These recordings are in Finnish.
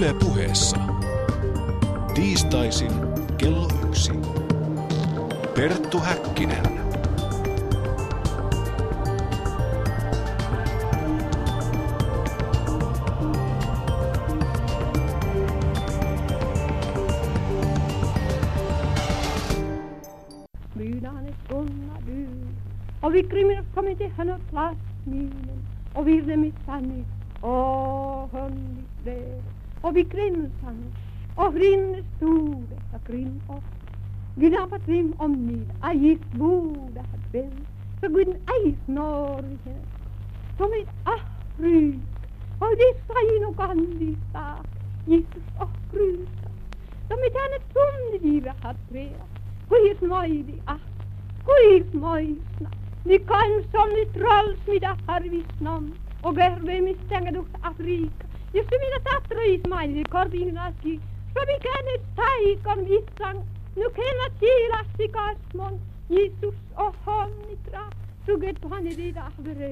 Yle puheessa. Tiistaisin kello yksi. Perttu Häkkinen. Myran är spunna du och vi krimmer kommer till henne plastminen och vi hunnit väl og beklimmelsene og hrynnene store fra Krim opp. Gud har fått trim om nid, har gitt boda har bevd, så Gud eis Norge. Som et ahruk, og det sier noe annet sak, Jesus og Krist. Som et annet sunne livet har treet, hvor er smøydig at, hvor er smøysna, ni kan som ni trollsmiddag har visst om, og gør vi mistenget ut Afrika. Jos se minä tatrois mainit korvinaski så vi känet taikon vissang nu kennat kiilasi kasmon Jesus och honnitra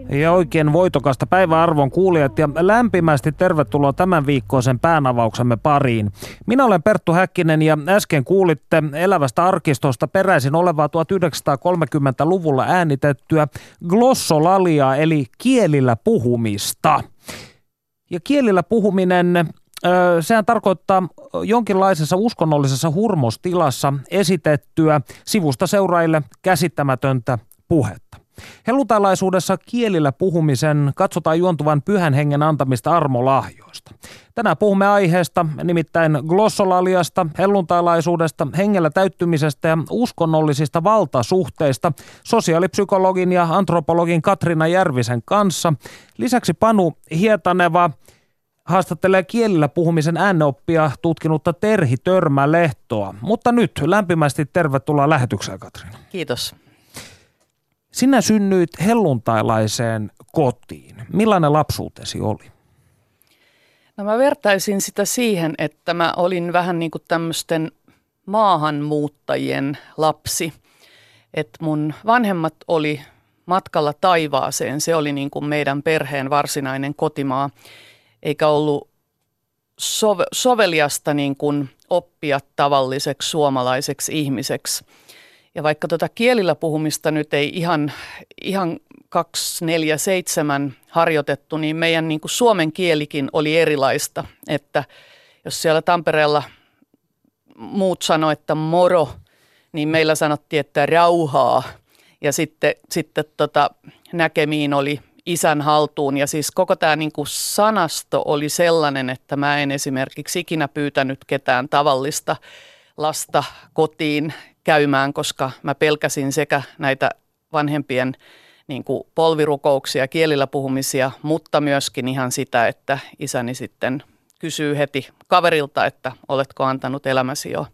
Ja oikein voitokasta päiväarvon kuulijat ja lämpimästi tervetuloa tämän viikkoisen päänavauksemme pariin. Minä olen Perttu Häkkinen ja äsken kuulitte elävästä arkistosta peräisin olevaa 1930-luvulla äänitettyä glossolalia eli kielillä puhumista. Ja kielillä puhuminen Sehän tarkoittaa jonkinlaisessa uskonnollisessa hurmostilassa esitettyä sivusta seuraille käsittämätöntä puhetta. Hellutalaisuudessa kielillä puhumisen katsotaan juontuvan pyhän hengen antamista armolahjoista. Tänään puhumme aiheesta, nimittäin glossolaliasta, helluntalaisuudesta, hengellä täyttymisestä ja uskonnollisista valtasuhteista sosiaalipsykologin ja antropologin Katrina Järvisen kanssa. Lisäksi Panu Hietaneva haastattelee kielillä puhumisen ääneoppia tutkinutta Terhi Törmälehtoa. Mutta nyt lämpimästi tervetuloa lähetykseen, Katriina. Kiitos. Sinä synnyit helluntailaiseen kotiin. Millainen lapsuutesi oli? No mä vertaisin sitä siihen, että mä olin vähän niin kuin tämmöisten maahanmuuttajien lapsi. Että mun vanhemmat oli matkalla taivaaseen. Se oli niin kuin meidän perheen varsinainen kotimaa. Eikä ollut sove- soveliasta niin kuin oppia tavalliseksi suomalaiseksi ihmiseksi – ja vaikka tuota kielillä puhumista nyt ei ihan, ihan 247 harjoitettu, niin meidän niin kuin suomen kielikin oli erilaista. Että jos siellä Tampereella muut sanoivat, että moro, niin meillä sanottiin, että rauhaa. Ja sitten, sitten tota, näkemiin oli isän haltuun. Ja siis koko tämä niin kuin sanasto oli sellainen, että mä en esimerkiksi ikinä pyytänyt ketään tavallista lasta kotiin käymään, koska mä pelkäsin sekä näitä vanhempien niin kuin polvirukouksia, kielillä puhumisia, mutta myöskin ihan sitä, että isäni sitten kysyy heti kaverilta, että oletko antanut elämäsi jo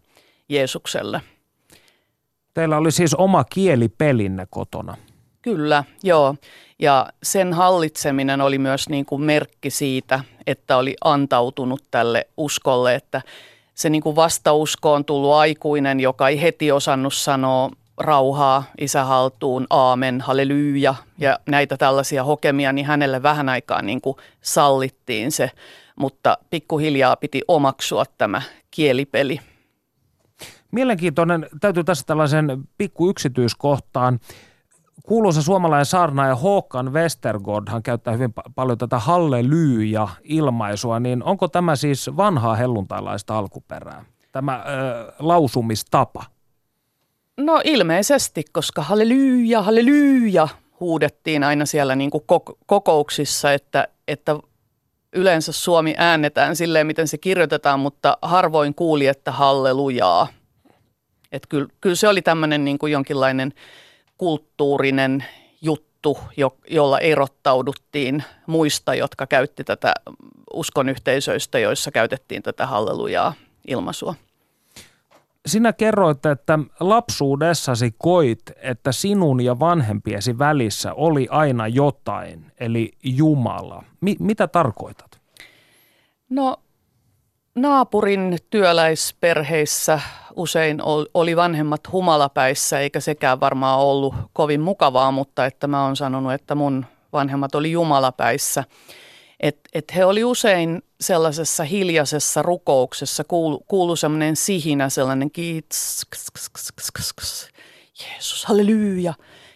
Jeesukselle. Teillä oli siis oma kielipelinne kotona. Kyllä, joo. Ja sen hallitseminen oli myös niin kuin merkki siitä, että oli antautunut tälle uskolle, että se niin kuin vastauskoon tullut aikuinen, joka ei heti osannut sanoa rauhaa, isähaltuun, aamen, halleluja ja näitä tällaisia hokemia, niin hänelle vähän aikaa niin kuin sallittiin se, mutta pikkuhiljaa piti omaksua tämä kielipeli. Mielenkiintoinen, täytyy tässä tällaisen pikku yksityiskohtaan kuuluisa suomalainen saarnaaja Håkan Westergaard, hän käyttää hyvin paljon tätä halleluja-ilmaisua, niin onko tämä siis vanhaa helluntailaista alkuperää, tämä ö, lausumistapa? No ilmeisesti, koska halleluja, halleluja huudettiin aina siellä niin kuin kokouksissa, että, että yleensä Suomi äännetään silleen, miten se kirjoitetaan, mutta harvoin kuuli, että hallelujaa. Että kyllä, kyllä se oli tämmöinen niin kuin jonkinlainen – kulttuurinen juttu, jo, jolla erottauduttiin muista, jotka käytti tätä uskonyhteisöistä, joissa käytettiin tätä hallelujaa ilmaisua. Sinä kerroit, että lapsuudessasi koit, että sinun ja vanhempiesi välissä oli aina jotain, eli Jumala. Mi- mitä tarkoitat? No naapurin työläisperheissä usein oli vanhemmat humalapäissä, eikä sekään varmaan ollut kovin mukavaa, mutta että mä oon sanonut, että mun vanhemmat oli jumalapäissä. Että et he oli usein sellaisessa hiljaisessa rukouksessa kuulu, kuulu sellainen sihinä, sellainen kiitos, Jeesus, halleluja.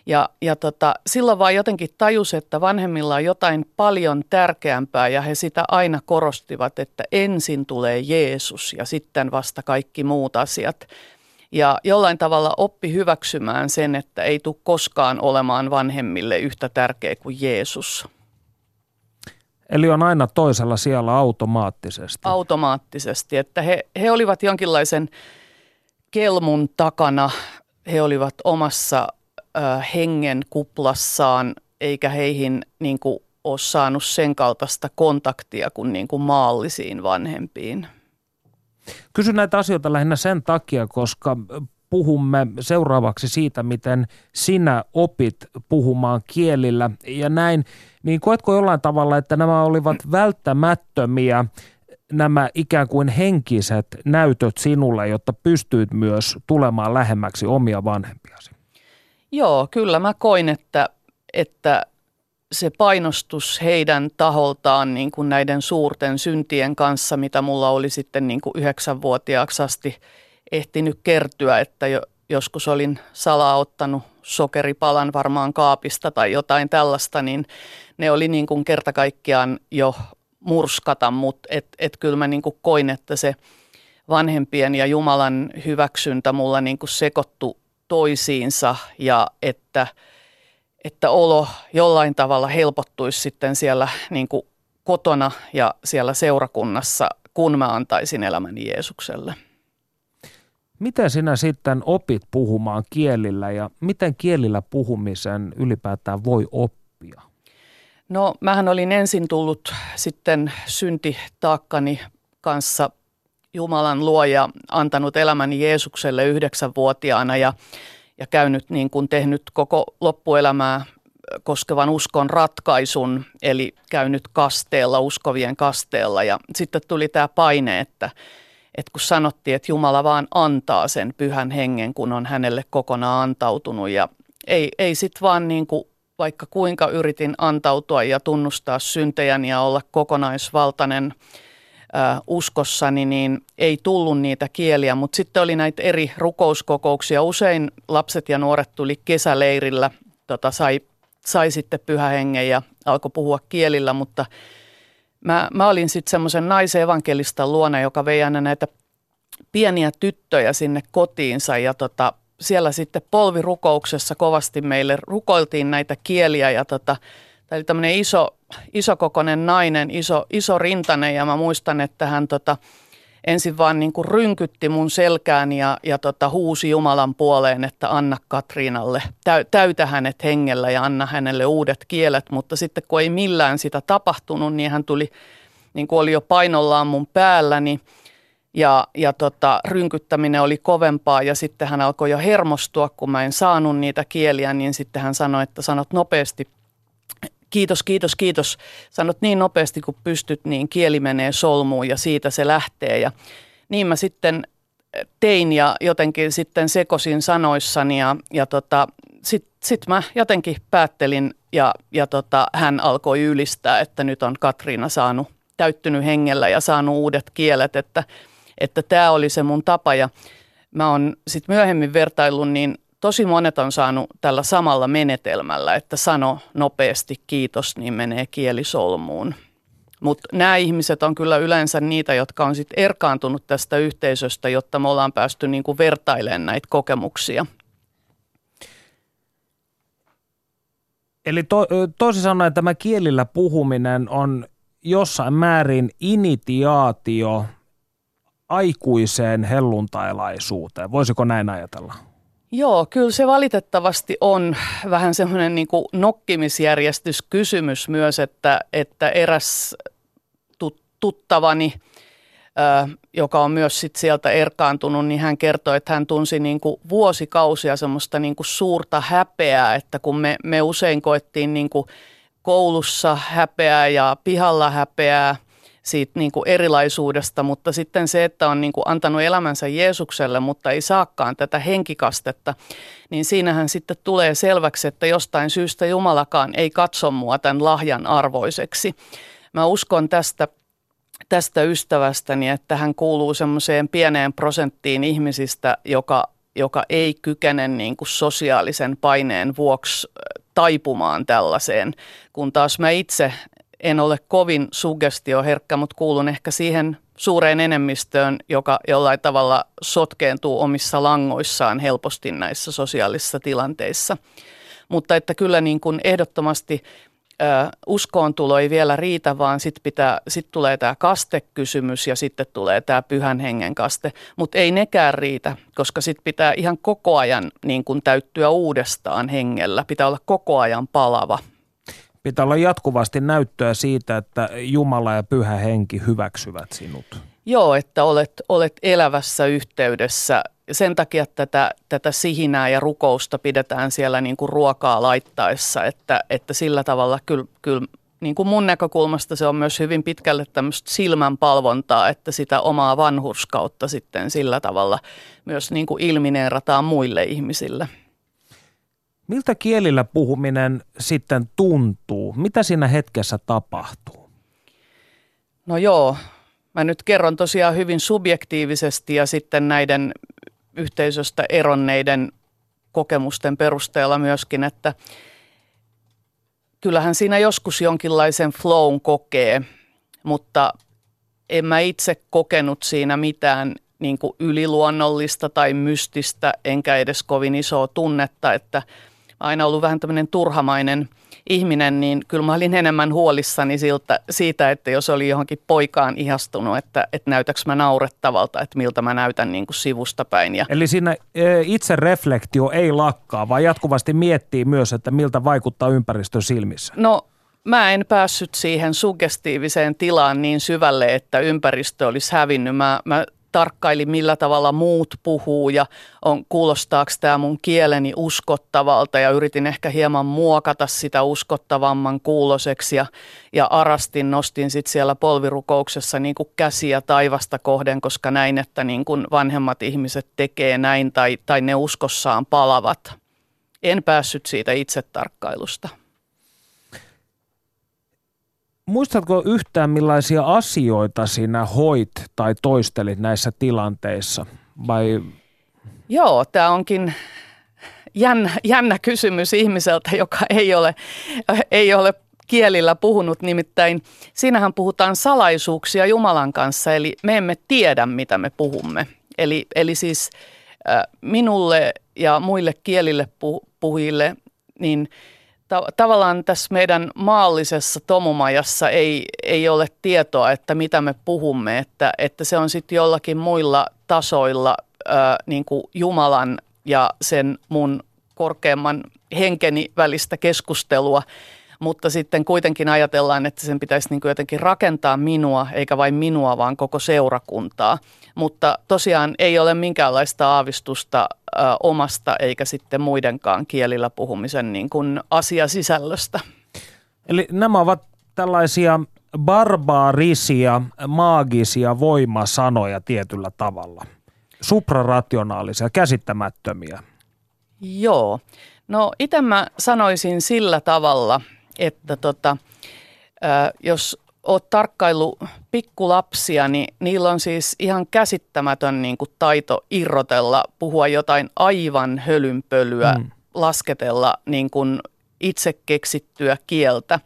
Ja, ja tota, silloin vaan jotenkin tajus, että vanhemmilla on jotain paljon tärkeämpää ja he sitä aina korostivat, että ensin tulee Jeesus ja sitten vasta kaikki muut asiat. Ja jollain tavalla oppi hyväksymään sen, että ei tule koskaan olemaan vanhemmille yhtä tärkeä kuin Jeesus. Eli on aina toisella siellä automaattisesti. Automaattisesti, että he, he olivat jonkinlaisen kelmun takana, he olivat omassa hengen kuplassaan, eikä heihin niin kuin, ole saanut sen kaltaista kontaktia kuin, niin kuin maallisiin vanhempiin. Kysyn näitä asioita lähinnä sen takia, koska puhumme seuraavaksi siitä, miten sinä opit puhumaan kielillä ja näin, niin koetko jollain tavalla, että nämä olivat välttämättömiä nämä ikään kuin henkiset näytöt sinulle, jotta pystyit myös tulemaan lähemmäksi omia vanhempiasi? Joo, kyllä mä koin, että, että se painostus heidän taholtaan niin kuin näiden suurten syntien kanssa, mitä mulla oli sitten niin kuin yhdeksänvuotiaaksi asti ehtinyt kertyä, että jo, joskus olin salaa ottanut sokeripalan varmaan kaapista tai jotain tällaista, niin ne oli niin kuin kerta kaikkiaan jo murskata, mutta et, et kyllä mä niin kuin koin, että se vanhempien ja Jumalan hyväksyntä mulla niin kuin sekoittu toisiinsa ja että, että olo jollain tavalla helpottuisi sitten siellä niin kuin kotona ja siellä seurakunnassa, kun mä antaisin elämäni Jeesukselle. Miten sinä sitten opit puhumaan kielillä ja miten kielillä puhumisen ylipäätään voi oppia? No mähän olin ensin tullut sitten syntitaakkani kanssa Jumalan luo ja antanut elämäni Jeesukselle yhdeksänvuotiaana ja, ja käynyt niin kuin tehnyt koko loppuelämää koskevan uskon ratkaisun, eli käynyt kasteella, uskovien kasteella. Ja sitten tuli tämä paine, että, että kun sanottiin, että Jumala vaan antaa sen pyhän hengen, kun on hänelle kokonaan antautunut. Ja ei, ei sitten vaan niin kuin, vaikka kuinka yritin antautua ja tunnustaa syntejäni ja olla kokonaisvaltainen – uskossani, niin ei tullut niitä kieliä, mutta sitten oli näitä eri rukouskokouksia. Usein lapset ja nuoret tuli kesäleirillä, tota, sai, sai sitten pyhähengen ja alkoi puhua kielillä, mutta mä, mä olin sitten semmoisen naisen evankelistan luona, joka vei aina näitä pieniä tyttöjä sinne kotiinsa ja tota, siellä sitten polvirukouksessa kovasti meille rukoiltiin näitä kieliä ja tota, Tämä oli tämmöinen iso, isokokoinen nainen, iso, iso rintainen ja mä muistan, että hän tota, ensin vaan niin kuin rynkytti mun selkään ja, ja tota, huusi Jumalan puoleen, että anna Katriinalle, täy, täytä hänet hengellä ja anna hänelle uudet kielet, mutta sitten kun ei millään sitä tapahtunut, niin hän tuli, niin kuin oli jo painollaan mun päälläni ja, ja tota, rynkyttäminen oli kovempaa ja sitten hän alkoi jo hermostua, kun mä en saanut niitä kieliä, niin sitten hän sanoi, että sanot nopeasti kiitos, kiitos, kiitos, sanot niin nopeasti kuin pystyt, niin kieli menee solmuun ja siitä se lähtee. Ja niin mä sitten tein ja jotenkin sitten sekosin sanoissani ja, ja tota, sitten sit mä jotenkin päättelin ja, ja tota, hän alkoi ylistää, että nyt on Katriina saanut täyttynyt hengellä ja saanut uudet kielet, että että tämä oli se mun tapa ja mä oon sitten myöhemmin vertaillut niin tosi monet on saanut tällä samalla menetelmällä, että sano nopeasti kiitos, niin menee kielisolmuun. Mutta nämä ihmiset on kyllä yleensä niitä, jotka on sitten erkaantunut tästä yhteisöstä, jotta me ollaan päästy niinku vertailemaan näitä kokemuksia. Eli to, toisin sanoen tämä kielillä puhuminen on jossain määrin initiaatio aikuiseen helluntailaisuuteen. Voisiko näin ajatella? Joo, kyllä se valitettavasti on vähän semmoinen niin nokkimisjärjestyskysymys myös, että, että eräs tuttavani, joka on myös sit sieltä erkaantunut, niin hän kertoi, että hän tunsi niin kuin vuosikausia semmoista niin kuin suurta häpeää, että kun me, me usein koettiin niin kuin koulussa häpeää ja pihalla häpeää – siitä niin kuin erilaisuudesta, mutta sitten se, että on niin kuin antanut elämänsä Jeesukselle, mutta ei saakaan tätä henkikastetta, niin siinähän sitten tulee selväksi, että jostain syystä Jumalakaan ei katso mua tämän lahjan arvoiseksi. Mä uskon tästä tästä ystävästäni, että hän kuuluu semmoiseen pieneen prosenttiin ihmisistä, joka, joka ei kykene niin kuin sosiaalisen paineen vuoksi taipumaan tällaiseen, kun taas mä itse en ole kovin sugestioherkkä, mutta kuulun ehkä siihen suureen enemmistöön, joka jollain tavalla sotkeentuu omissa langoissaan helposti näissä sosiaalisissa tilanteissa. Mutta että kyllä niin kuin ehdottomasti uskoon tulo ei vielä riitä, vaan sitten pitää, sit tulee tämä kastekysymys ja sitten tulee tämä pyhän hengen kaste. Mutta ei nekään riitä, koska sitten pitää ihan koko ajan niin kun täyttyä uudestaan hengellä. Pitää olla koko ajan palava. Pitää olla jatkuvasti näyttöä siitä, että Jumala ja pyhä henki hyväksyvät sinut. Joo, että olet, olet elävässä yhteydessä sen takia tätä, tätä sihinää ja rukousta pidetään siellä niin kuin ruokaa laittaessa, että, että sillä tavalla kyllä, kyllä niin kuin mun näkökulmasta se on myös hyvin pitkälle tämmöistä silmänpalvontaa, että sitä omaa vanhurskautta sitten sillä tavalla myös niin kuin ilmineerataan muille ihmisille. Miltä kielillä puhuminen sitten tuntuu? Mitä siinä hetkessä tapahtuu? No joo, mä nyt kerron tosiaan hyvin subjektiivisesti ja sitten näiden yhteisöstä eronneiden kokemusten perusteella myöskin, että kyllähän siinä joskus jonkinlaisen flown kokee, mutta en mä itse kokenut siinä mitään niin kuin yliluonnollista tai mystistä, enkä edes kovin isoa tunnetta, että aina ollut vähän tämmöinen turhamainen – ihminen, niin kyllä mä olin enemmän huolissani siltä, siitä, että jos oli johonkin poikaan ihastunut, että, että näytäks mä naurettavalta, että miltä mä näytän niin kuin sivusta päin. Ja Eli siinä e, itse reflektio ei lakkaa, vaan jatkuvasti miettii myös, että miltä vaikuttaa ympäristön silmissä. No mä en päässyt siihen suggestiiviseen tilaan niin syvälle, että ympäristö olisi hävinnyt. Mä, mä tarkkailin, millä tavalla muut puhuu ja on, kuulostaako tämä mun kieleni uskottavalta ja yritin ehkä hieman muokata sitä uskottavamman kuuloseksi ja, ja arastin, nostin sitten siellä polvirukouksessa niin kuin käsiä taivasta kohden, koska näin, että niin kuin vanhemmat ihmiset tekee näin tai, tai ne uskossaan palavat. En päässyt siitä itse tarkkailusta. Muistatko yhtään millaisia asioita sinä hoit tai toistelit näissä tilanteissa? Vai? Joo, tämä onkin jännä, jännä kysymys ihmiseltä, joka ei ole, ei ole kielillä puhunut. Nimittäin siinähän puhutaan salaisuuksia Jumalan kanssa, eli me emme tiedä, mitä me puhumme. Eli, eli siis minulle ja muille kielille puhujille, niin – ta- tavallaan tässä meidän maallisessa tomumajassa ei, ei ole tietoa, että mitä me puhumme, että, että se on sitten jollakin muilla tasoilla ää, niin kuin Jumalan ja sen mun korkeamman henkeni välistä keskustelua, mutta sitten kuitenkin ajatellaan, että sen pitäisi niin kuin jotenkin rakentaa minua, eikä vain minua, vaan koko seurakuntaa. Mutta tosiaan ei ole minkäänlaista aavistusta ö, omasta eikä sitten muidenkaan kielillä puhumisen niin kuin asiasisällöstä. Eli nämä ovat tällaisia barbaarisia, maagisia voimasanoja tietyllä tavalla. Suprarationaalisia, käsittämättömiä. Joo. No itse mä sanoisin sillä tavalla, että tota, jos oot tarkkailu pikkulapsia, niin niillä on siis ihan käsittämätön niin kuin taito irrotella, puhua jotain aivan hölynpölyä, mm. lasketella niin kuin itse keksittyä kieltä.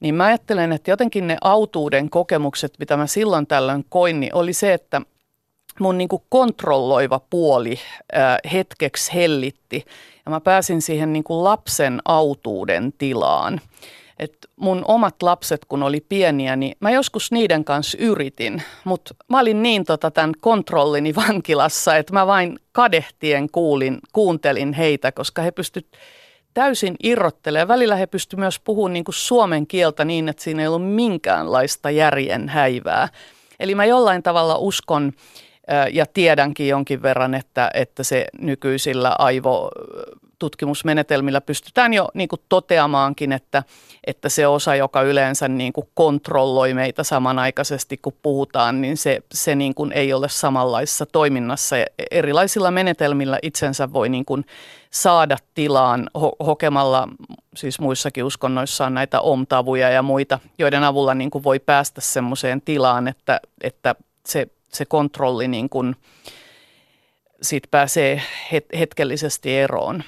Niin mä ajattelen, että jotenkin ne autuuden kokemukset, mitä mä silloin tällöin koin, niin oli se, että mun niin kuin kontrolloiva puoli ää, hetkeksi hellitti. Mä pääsin siihen niin kuin lapsen autuuden tilaan että mun omat lapset, kun oli pieniä, niin mä joskus niiden kanssa yritin, mutta mä olin niin tota tämän kontrollini vankilassa, että mä vain kadehtien kuulin, kuuntelin heitä, koska he pystyt täysin irrottelemaan. Välillä he pysty myös puhumaan niin kuin suomen kieltä niin, että siinä ei ollut minkäänlaista järjen häivää. Eli mä jollain tavalla uskon ja tiedänkin jonkin verran, että, että se nykyisillä aivo tutkimusmenetelmillä pystytään jo niin kuin toteamaankin, että, että se osa, joka yleensä niin kuin kontrolloi meitä samanaikaisesti, kun puhutaan, niin se, se niin kuin ei ole samanlaisessa toiminnassa. Ja erilaisilla menetelmillä itsensä voi niin kuin saada tilaan ho- hokemalla, siis muissakin uskonnoissa on näitä omtavuja ja muita, joiden avulla niin kuin voi päästä semmoiseen tilaan, että, että se, se kontrolli niin kuin, siitä pääsee het- hetkellisesti eroon.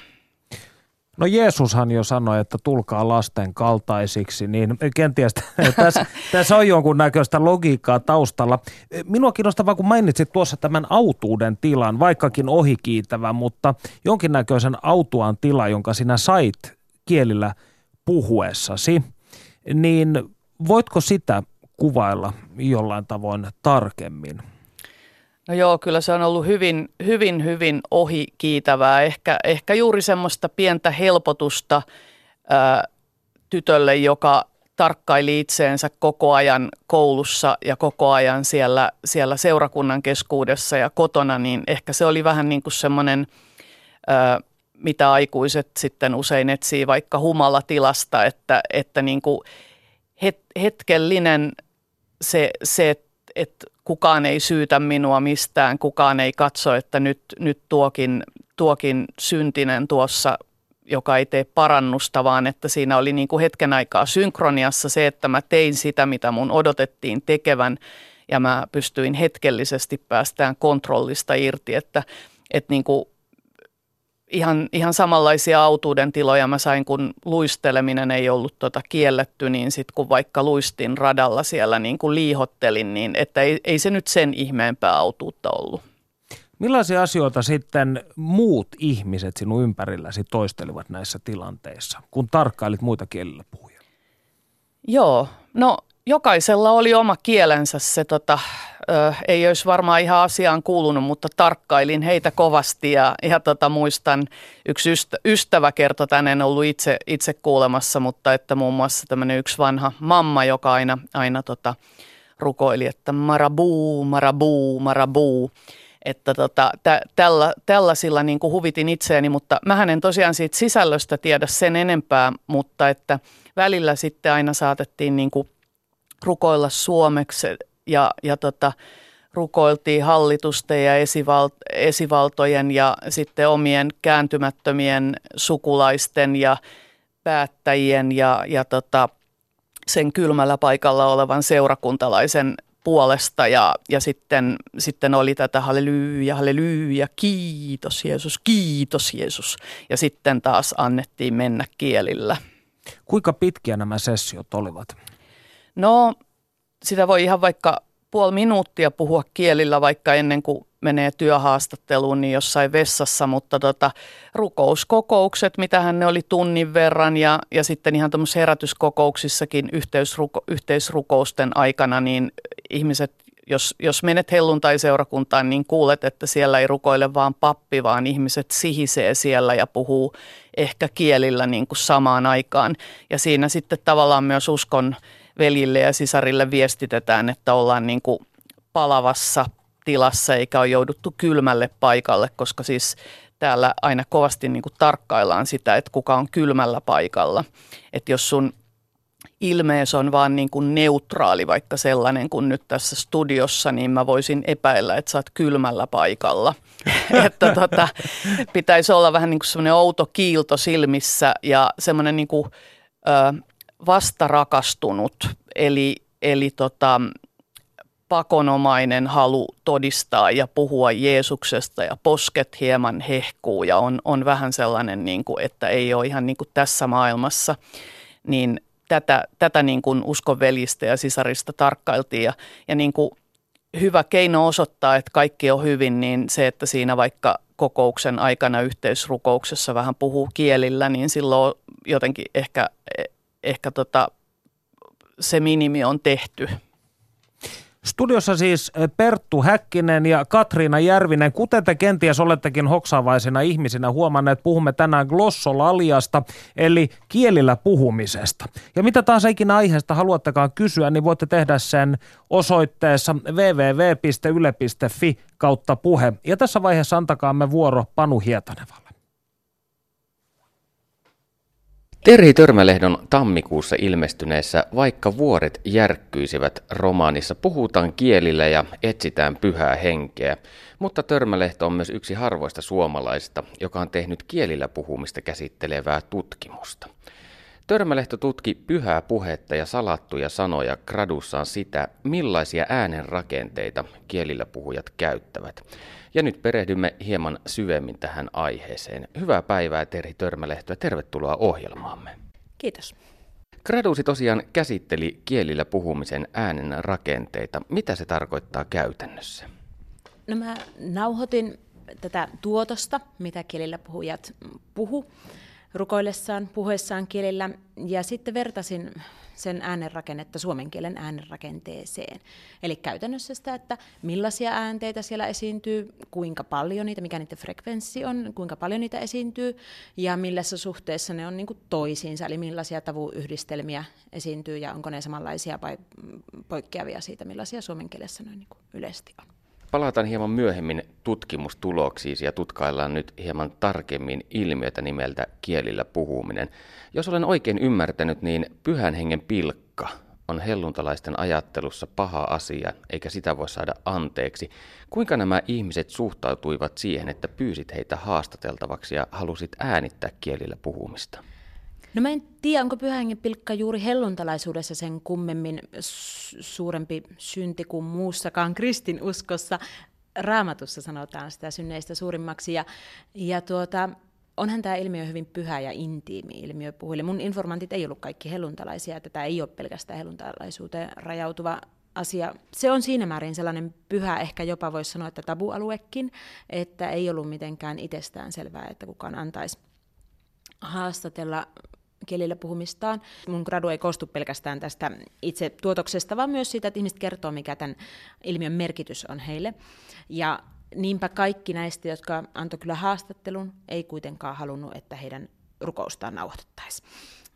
No Jeesushan jo sanoi, että tulkaa lasten kaltaisiksi, niin kenties tässä, tässä on jonkunnäköistä logiikkaa taustalla. Minua kiinnostavaa, kun mainitsit tuossa tämän autuuden tilan, vaikkakin ohikiitävä, mutta jonkinnäköisen autuan tila, jonka sinä sait kielillä puhuessasi, niin voitko sitä kuvailla jollain tavoin tarkemmin? No joo, kyllä se on ollut hyvin, hyvin, hyvin ohikiitävää. Ehkä, ehkä juuri semmoista pientä helpotusta ää, tytölle, joka tarkkaili itseensä koko ajan koulussa ja koko ajan siellä, siellä seurakunnan keskuudessa ja kotona, niin ehkä se oli vähän niin kuin semmoinen, ää, mitä aikuiset sitten usein etsii vaikka humalatilasta, että, että niin kuin het, hetkellinen se, se että et kukaan ei syytä minua mistään, kukaan ei katso, että nyt, nyt tuokin, tuokin syntinen tuossa, joka ei tee parannusta, vaan että siinä oli niin kuin hetken aikaa synkroniassa se, että mä tein sitä, mitä mun odotettiin tekevän ja mä pystyin hetkellisesti päästään kontrollista irti, että, että niin kuin ihan, ihan samanlaisia autuuden tiloja mä sain, kun luisteleminen ei ollut tota kielletty, niin sitten kun vaikka luistin radalla siellä niin kuin liihottelin, niin että ei, ei se nyt sen ihmeempää autuutta ollut. Millaisia asioita sitten muut ihmiset sinun ympärilläsi toistelivat näissä tilanteissa, kun tarkkailit muita kielillä puhujia? Joo, no jokaisella oli oma kielensä. Se tota, ö, ei olisi varmaan ihan asiaan kuulunut, mutta tarkkailin heitä kovasti ja, ja tota, muistan, yksi ystä, ystävä kertoi tänne, en ollut itse, itse kuulemassa, mutta että muun muassa tämmöinen yksi vanha mamma, joka aina, aina tota, rukoili, että marabuu, marabuu, marabuu. Että tota, tä, tällä, tällaisilla niin kuin huvitin itseäni, mutta mä en tosiaan siitä sisällöstä tiedä sen enempää, mutta että välillä sitten aina saatettiin niin kuin rukoilla suomeksi ja, ja tota, rukoiltiin hallitusten ja esival, esivaltojen ja sitten omien kääntymättömien sukulaisten ja päättäjien ja, ja tota, sen kylmällä paikalla olevan seurakuntalaisen puolesta ja, ja sitten, sitten oli tätä halleluja, halleluja, kiitos Jeesus, kiitos Jeesus. Ja sitten taas annettiin mennä kielillä. Kuinka pitkiä nämä sessiot olivat? No sitä voi ihan vaikka puoli minuuttia puhua kielillä vaikka ennen kuin menee työhaastatteluun niin jossain vessassa, mutta tota, rukouskokoukset, mitähän ne oli tunnin verran ja, ja sitten ihan tämmöisissä herätyskokouksissakin yhteisruko, yhteisrukousten aikana, niin ihmiset, jos, jos menet helluntai-seurakuntaan, niin kuulet, että siellä ei rukoile vaan pappi, vaan ihmiset sihisee siellä ja puhuu ehkä kielillä niin kuin samaan aikaan. Ja siinä sitten tavallaan myös uskon veljille ja sisarille viestitetään, että ollaan niin kuin palavassa tilassa eikä ole jouduttu kylmälle paikalle, koska siis täällä aina kovasti niin kuin tarkkaillaan sitä, että kuka on kylmällä paikalla. Että jos sun ilmees on vaan niin kuin neutraali, vaikka sellainen kuin nyt tässä studiossa, niin mä voisin epäillä, että sä oot kylmällä paikalla. että tota, pitäisi olla vähän niin kuin semmoinen outo kiilto silmissä ja semmoinen niin kuin, ö, vastarakastunut, eli, eli tota, pakonomainen halu todistaa ja puhua Jeesuksesta ja posket hieman hehkuu ja on, on vähän sellainen, niin kuin, että ei ole ihan niin kuin tässä maailmassa, niin tätä, tätä niin kuin uskonvelistä ja sisarista tarkkailtiin ja, ja niin kuin hyvä keino osoittaa, että kaikki on hyvin, niin se, että siinä vaikka kokouksen aikana yhteisrukouksessa vähän puhuu kielillä, niin silloin jotenkin ehkä ehkä tota, se minimi on tehty. Studiossa siis eh, Perttu Häkkinen ja Katriina Järvinen. Kuten te kenties olettekin hoksaavaisina ihmisinä huomanneet, puhumme tänään glossolaliasta, eli kielillä puhumisesta. Ja mitä taas ikinä aiheesta haluattekaan kysyä, niin voitte tehdä sen osoitteessa www.yle.fi kautta puhe. Ja tässä vaiheessa antakaamme vuoro Panu Hietanevalle. Terhi Törmälehdon tammikuussa ilmestyneessä Vaikka vuoret järkkyisivät romaanissa puhutaan kielillä ja etsitään pyhää henkeä, mutta Törmälehto on myös yksi harvoista suomalaisista, joka on tehnyt kielillä puhumista käsittelevää tutkimusta. Törmälehto tutki pyhää puhetta ja salattuja sanoja gradussaan sitä, millaisia äänenrakenteita kielillä puhujat käyttävät. Ja nyt perehdymme hieman syvemmin tähän aiheeseen. Hyvää päivää Terhi Törmälehto ja tervetuloa ohjelmaamme. Kiitos. Gradusi tosiaan käsitteli kielillä puhumisen äänen rakenteita. Mitä se tarkoittaa käytännössä? No mä nauhoitin tätä tuotosta, mitä kielillä puhujat puhu rukoillessaan, puheessaan kielillä, ja sitten vertasin sen äänenrakennetta suomen kielen äänenrakenteeseen. Eli käytännössä sitä, että millaisia äänteitä siellä esiintyy, kuinka paljon niitä, mikä niiden frekvenssi on, kuinka paljon niitä esiintyy ja millässä suhteessa ne on niin toisiinsa, eli millaisia tavuyhdistelmiä esiintyy ja onko ne samanlaisia vai poikkeavia siitä, millaisia suomen kielessä noin niin yleisesti on. Palataan hieman myöhemmin tutkimustuloksiin ja tutkaillaan nyt hieman tarkemmin ilmiötä nimeltä kielillä puhuminen. Jos olen oikein ymmärtänyt, niin pyhän hengen pilkka on helluntalaisten ajattelussa paha asia, eikä sitä voi saada anteeksi. Kuinka nämä ihmiset suhtautuivat siihen, että pyysit heitä haastateltavaksi ja halusit äänittää kielillä puhumista? No mä en tiedä, onko pyhähengen pilkka juuri helluntalaisuudessa sen kummemmin suurempi synti kuin muussakaan kristinuskossa. Raamatussa sanotaan sitä synneistä suurimmaksi. Ja, ja tuota, onhan tämä ilmiö hyvin pyhä ja intiimi ilmiö puhuille. Mun informantit ei ollut kaikki helluntalaisia, että tämä ei ole pelkästään helluntalaisuuteen rajautuva asia. Se on siinä määrin sellainen pyhä, ehkä jopa voisi sanoa, että tabualuekin, että ei ollut mitenkään itsestään selvää, että kukaan antaisi haastatella kielillä puhumistaan. Mun gradu ei koostu pelkästään tästä itse tuotoksesta, vaan myös siitä, että ihmiset kertoo, mikä tämän ilmiön merkitys on heille. Ja niinpä kaikki näistä, jotka antoi kyllä haastattelun, ei kuitenkaan halunnut, että heidän rukoustaan nauhoitettaisiin.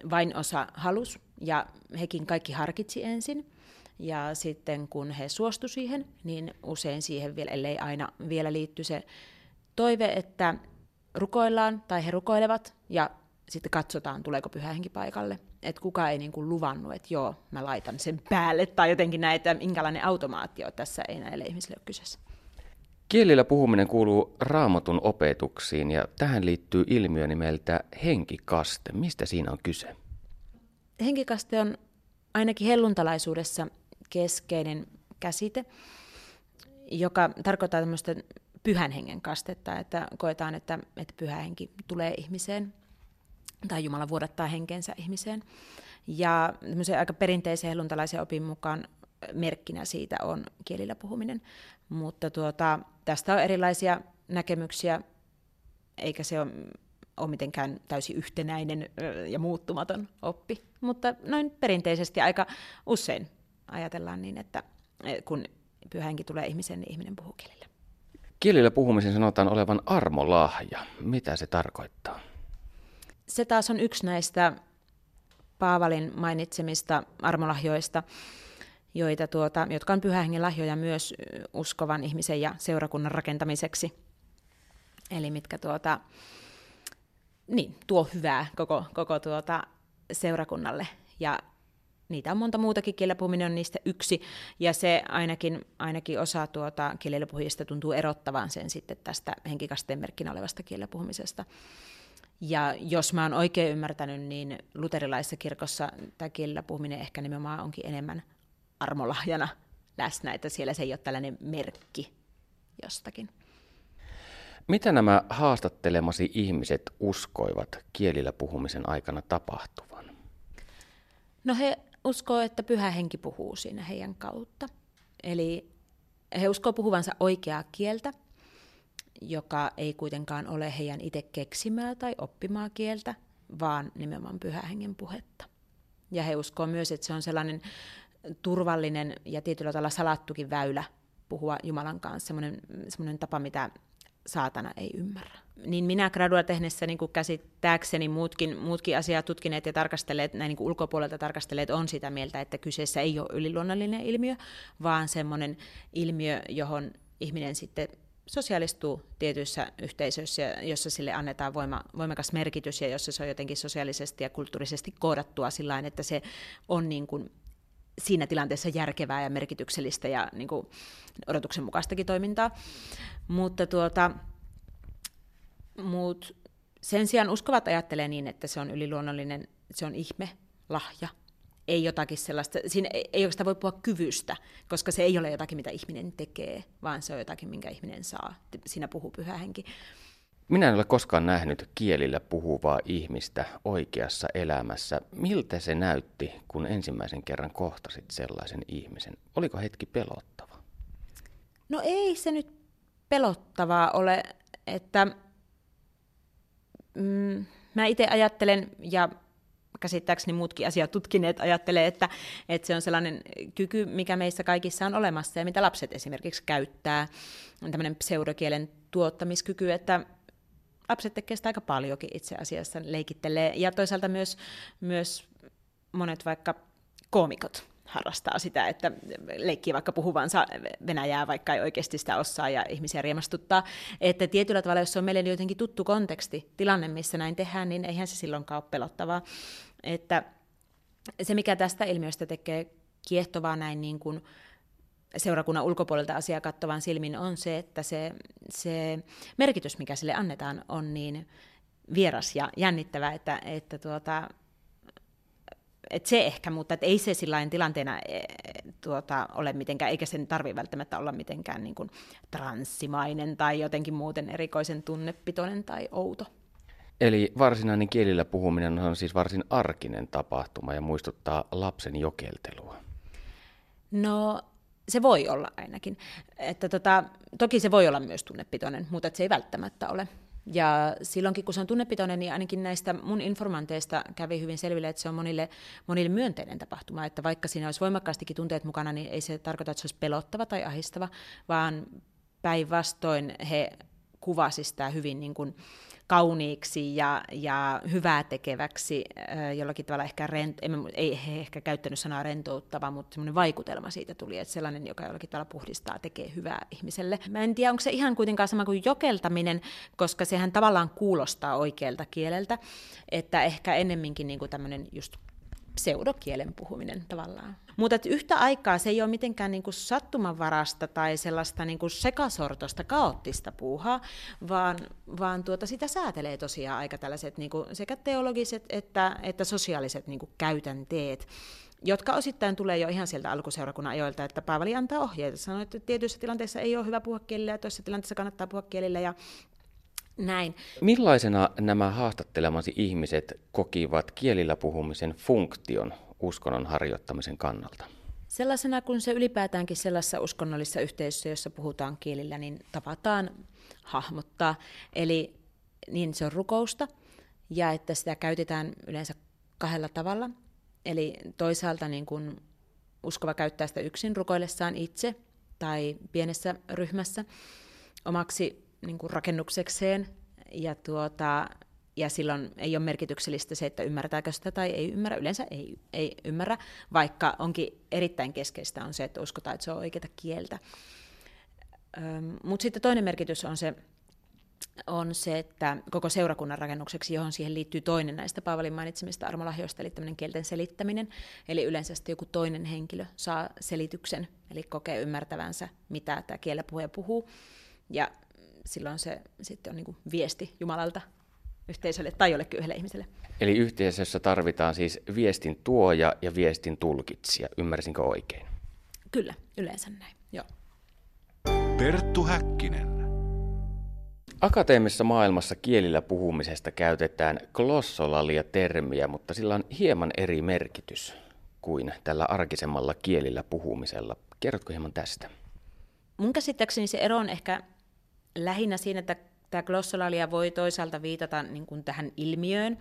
Vain osa halus, ja hekin kaikki harkitsi ensin. Ja sitten kun he suostu siihen, niin usein siihen vielä, ellei aina vielä liitty se toive, että rukoillaan tai he rukoilevat ja sitten katsotaan, tuleeko pyhä henki paikalle. Että kuka ei niin kuin luvannut, että joo, mä laitan sen päälle, tai jotenkin näin, että minkälainen automaatio tässä ei näille ihmisille ole kyseessä. Kielillä puhuminen kuuluu raamatun opetuksiin ja tähän liittyy ilmiö nimeltä henkikaste. Mistä siinä on kyse? Henkikaste on ainakin helluntalaisuudessa keskeinen käsite, joka tarkoittaa tämmöistä pyhän hengen kastetta, että koetaan, että, että pyhä henki tulee ihmiseen tai Jumala vuodattaa henkensä ihmiseen. Ja aika perinteisen helluntalaisen opin mukaan merkkinä siitä on kielillä puhuminen. Mutta tuota, tästä on erilaisia näkemyksiä, eikä se ole, ole mitenkään täysin yhtenäinen ja muuttumaton oppi. Mutta noin perinteisesti aika usein ajatellaan niin, että kun pyhänkin tulee ihmiseen, niin ihminen puhuu kielillä. Kielillä puhumisen sanotaan olevan armolahja. Mitä se tarkoittaa? Se taas on yksi näistä Paavalin mainitsemista armolahjoista, joita tuota, jotka on pyhähengen lahjoja myös uskovan ihmisen ja seurakunnan rakentamiseksi. Eli mitkä tuota, niin, tuo hyvää koko, koko tuota seurakunnalle. Ja niitä on monta muutakin, kielellä on niistä yksi, ja se ainakin, ainakin osa tuota kielellä tuntuu erottavan sen sitten tästä henkikasteen merkkinä olevasta kielellä ja jos mä oon oikein ymmärtänyt, niin luterilaisessa kirkossa tämä kielellä puhuminen ehkä nimenomaan onkin enemmän armolahjana läsnä, että siellä se ei ole tällainen merkki jostakin. Mitä nämä haastattelemasi ihmiset uskoivat kielillä puhumisen aikana tapahtuvan? No he uskoo, että pyhä henki puhuu siinä heidän kautta. Eli he uskoo puhuvansa oikeaa kieltä – joka ei kuitenkaan ole heidän itse keksimää tai oppimaa kieltä, vaan nimenomaan pyhähengen puhetta. Ja he uskoo myös, että se on sellainen turvallinen ja tietyllä tavalla salattukin väylä puhua Jumalan kanssa, semmoinen, semmoinen tapa, mitä saatana ei ymmärrä. Niin minä gradua tehneessä niin kuin käsittääkseni muutkin, muutkin asiat tutkineet ja tarkastelleet, näin niin kuin ulkopuolelta tarkastelleet on sitä mieltä, että kyseessä ei ole yliluonnollinen ilmiö, vaan semmoinen ilmiö, johon ihminen sitten sosiaalistuu tietyissä yhteisöissä, jossa sille annetaan voima, voimakas merkitys ja jossa se on jotenkin sosiaalisesti ja kulttuurisesti koodattua sillä että se on niin kuin siinä tilanteessa järkevää ja merkityksellistä ja niin kuin odotuksen mukaistakin toimintaa. Mutta tuota, mut sen sijaan uskovat ajattelee niin, että se on yliluonnollinen, se on ihme, lahja, ei jotakin sellaista, siinä ei, ei oikeastaan voi puhua kyvystä, koska se ei ole jotakin, mitä ihminen tekee, vaan se on jotakin, minkä ihminen saa. Siinä puhuu pyhä henki. Minä en ole koskaan nähnyt kielillä puhuvaa ihmistä oikeassa elämässä. Miltä se näytti, kun ensimmäisen kerran kohtasit sellaisen ihmisen? Oliko hetki pelottava? No ei se nyt pelottavaa ole, että mm, mä itse ajattelen, ja käsittääkseni muutkin asiat tutkineet ajattelee, että, että se on sellainen kyky, mikä meissä kaikissa on olemassa ja mitä lapset esimerkiksi käyttää, on tämmöinen pseudokielen tuottamiskyky, että lapset tekevät sitä aika paljonkin itse asiassa, leikittelee, ja toisaalta myös, myös monet vaikka koomikot harrastaa sitä, että leikkii vaikka puhuvansa Venäjää, vaikka ei oikeasti sitä osaa ja ihmisiä riemastuttaa. Että tietyllä tavalla, jos se on meille jotenkin tuttu konteksti, tilanne, missä näin tehdään, niin eihän se silloinkaan ole pelottavaa. Että se, mikä tästä ilmiöstä tekee kiehtovaa näin niin kuin seurakunnan ulkopuolelta asiaa kattovan silmin, on se, että se, se merkitys, mikä sille annetaan, on niin vieras ja jännittävä, että, että tuota, et se ehkä, mutta et ei se sillä tilanteena e, tuota, ole mitenkään, eikä sen tarvi välttämättä olla mitenkään niin kuin transsimainen tai jotenkin muuten erikoisen tunnepitoinen tai outo. Eli varsinainen kielillä puhuminen on siis varsin arkinen tapahtuma ja muistuttaa lapsen jokeltelua. No se voi olla ainakin. Että tota, toki se voi olla myös tunnepitoinen, mutta se ei välttämättä ole. Ja silloinkin, kun se on tunnepitoinen, niin ainakin näistä mun informanteista kävi hyvin selville, että se on monille, monille myönteinen tapahtuma. Että vaikka siinä olisi voimakkaastikin tunteet mukana, niin ei se tarkoita, että se olisi pelottava tai ahistava, vaan päinvastoin he kuvasivat sitä hyvin niin kuin, kauniiksi ja, ja hyvää tekeväksi, jollakin tavalla ehkä, rent, ei he ehkä käyttänyt sanaa rentouttava, mutta semmoinen vaikutelma siitä tuli, että sellainen, joka jollakin tavalla puhdistaa, tekee hyvää ihmiselle. Mä en tiedä, onko se ihan kuitenkaan sama kuin jokeltaminen, koska sehän tavallaan kuulostaa oikealta kieleltä, että ehkä ennemminkin niin kuin tämmöinen just pseudokielen puhuminen tavallaan. Mutta yhtä aikaa se ei ole mitenkään niinku sattumanvarasta tai sellaista niinku sekasortosta, kaoottista puuhaa, vaan, vaan tuota, sitä säätelee tosiaan aika tällaiset niinku sekä teologiset että, että sosiaaliset niinku käytänteet jotka osittain tulee jo ihan sieltä alkuseurakunnan ajoilta, että Paavali antaa ohjeita, sanoo, että tietyissä tilanteissa ei ole hyvä puhua kielillä ja toisessa tilanteessa kannattaa puhua kielillä ja näin. Millaisena nämä haastattelemasi ihmiset kokivat kielillä puhumisen funktion uskonnon harjoittamisen kannalta? Sellaisena kuin se ylipäätäänkin sellaisessa uskonnollisessa yhteisössä, jossa puhutaan kielillä, niin tapataan hahmottaa. Eli niin se on rukousta ja että sitä käytetään yleensä kahdella tavalla. Eli toisaalta niin kuin uskova käyttää sitä yksin rukoillessaan itse tai pienessä ryhmässä omaksi niin kuin rakennuksekseen ja, tuota, ja silloin ei ole merkityksellistä se, että ymmärtääkö sitä tai ei ymmärrä. Yleensä ei, ei ymmärrä, vaikka onkin erittäin keskeistä on se, että uskotaan, että se on oikeaa kieltä. Mutta sitten toinen merkitys on se, on se, että koko seurakunnan rakennukseksi, johon siihen liittyy toinen näistä Paavalin mainitsemista armolahjoista, eli tämmöinen kielten selittäminen. Eli yleensä sitten joku toinen henkilö saa selityksen, eli kokee ymmärtävänsä, mitä tämä kielepuhuja puhuu. Ja silloin se sitten on niin viesti Jumalalta yhteisölle tai jollekin yhdelle ihmiselle. Eli yhteisössä tarvitaan siis viestin tuoja ja viestin tulkitsija. Ymmärsinkö oikein? Kyllä, yleensä näin, joo. Perttu Häkkinen. Akateemisessa maailmassa kielillä puhumisesta käytetään glossolalia-termiä, mutta sillä on hieman eri merkitys kuin tällä arkisemmalla kielillä puhumisella. Kerrotko hieman tästä? Mun käsittääkseni se ero on ehkä lähinnä siinä, että tämä glossolalia voi toisaalta viitata niin kuin tähän ilmiöön,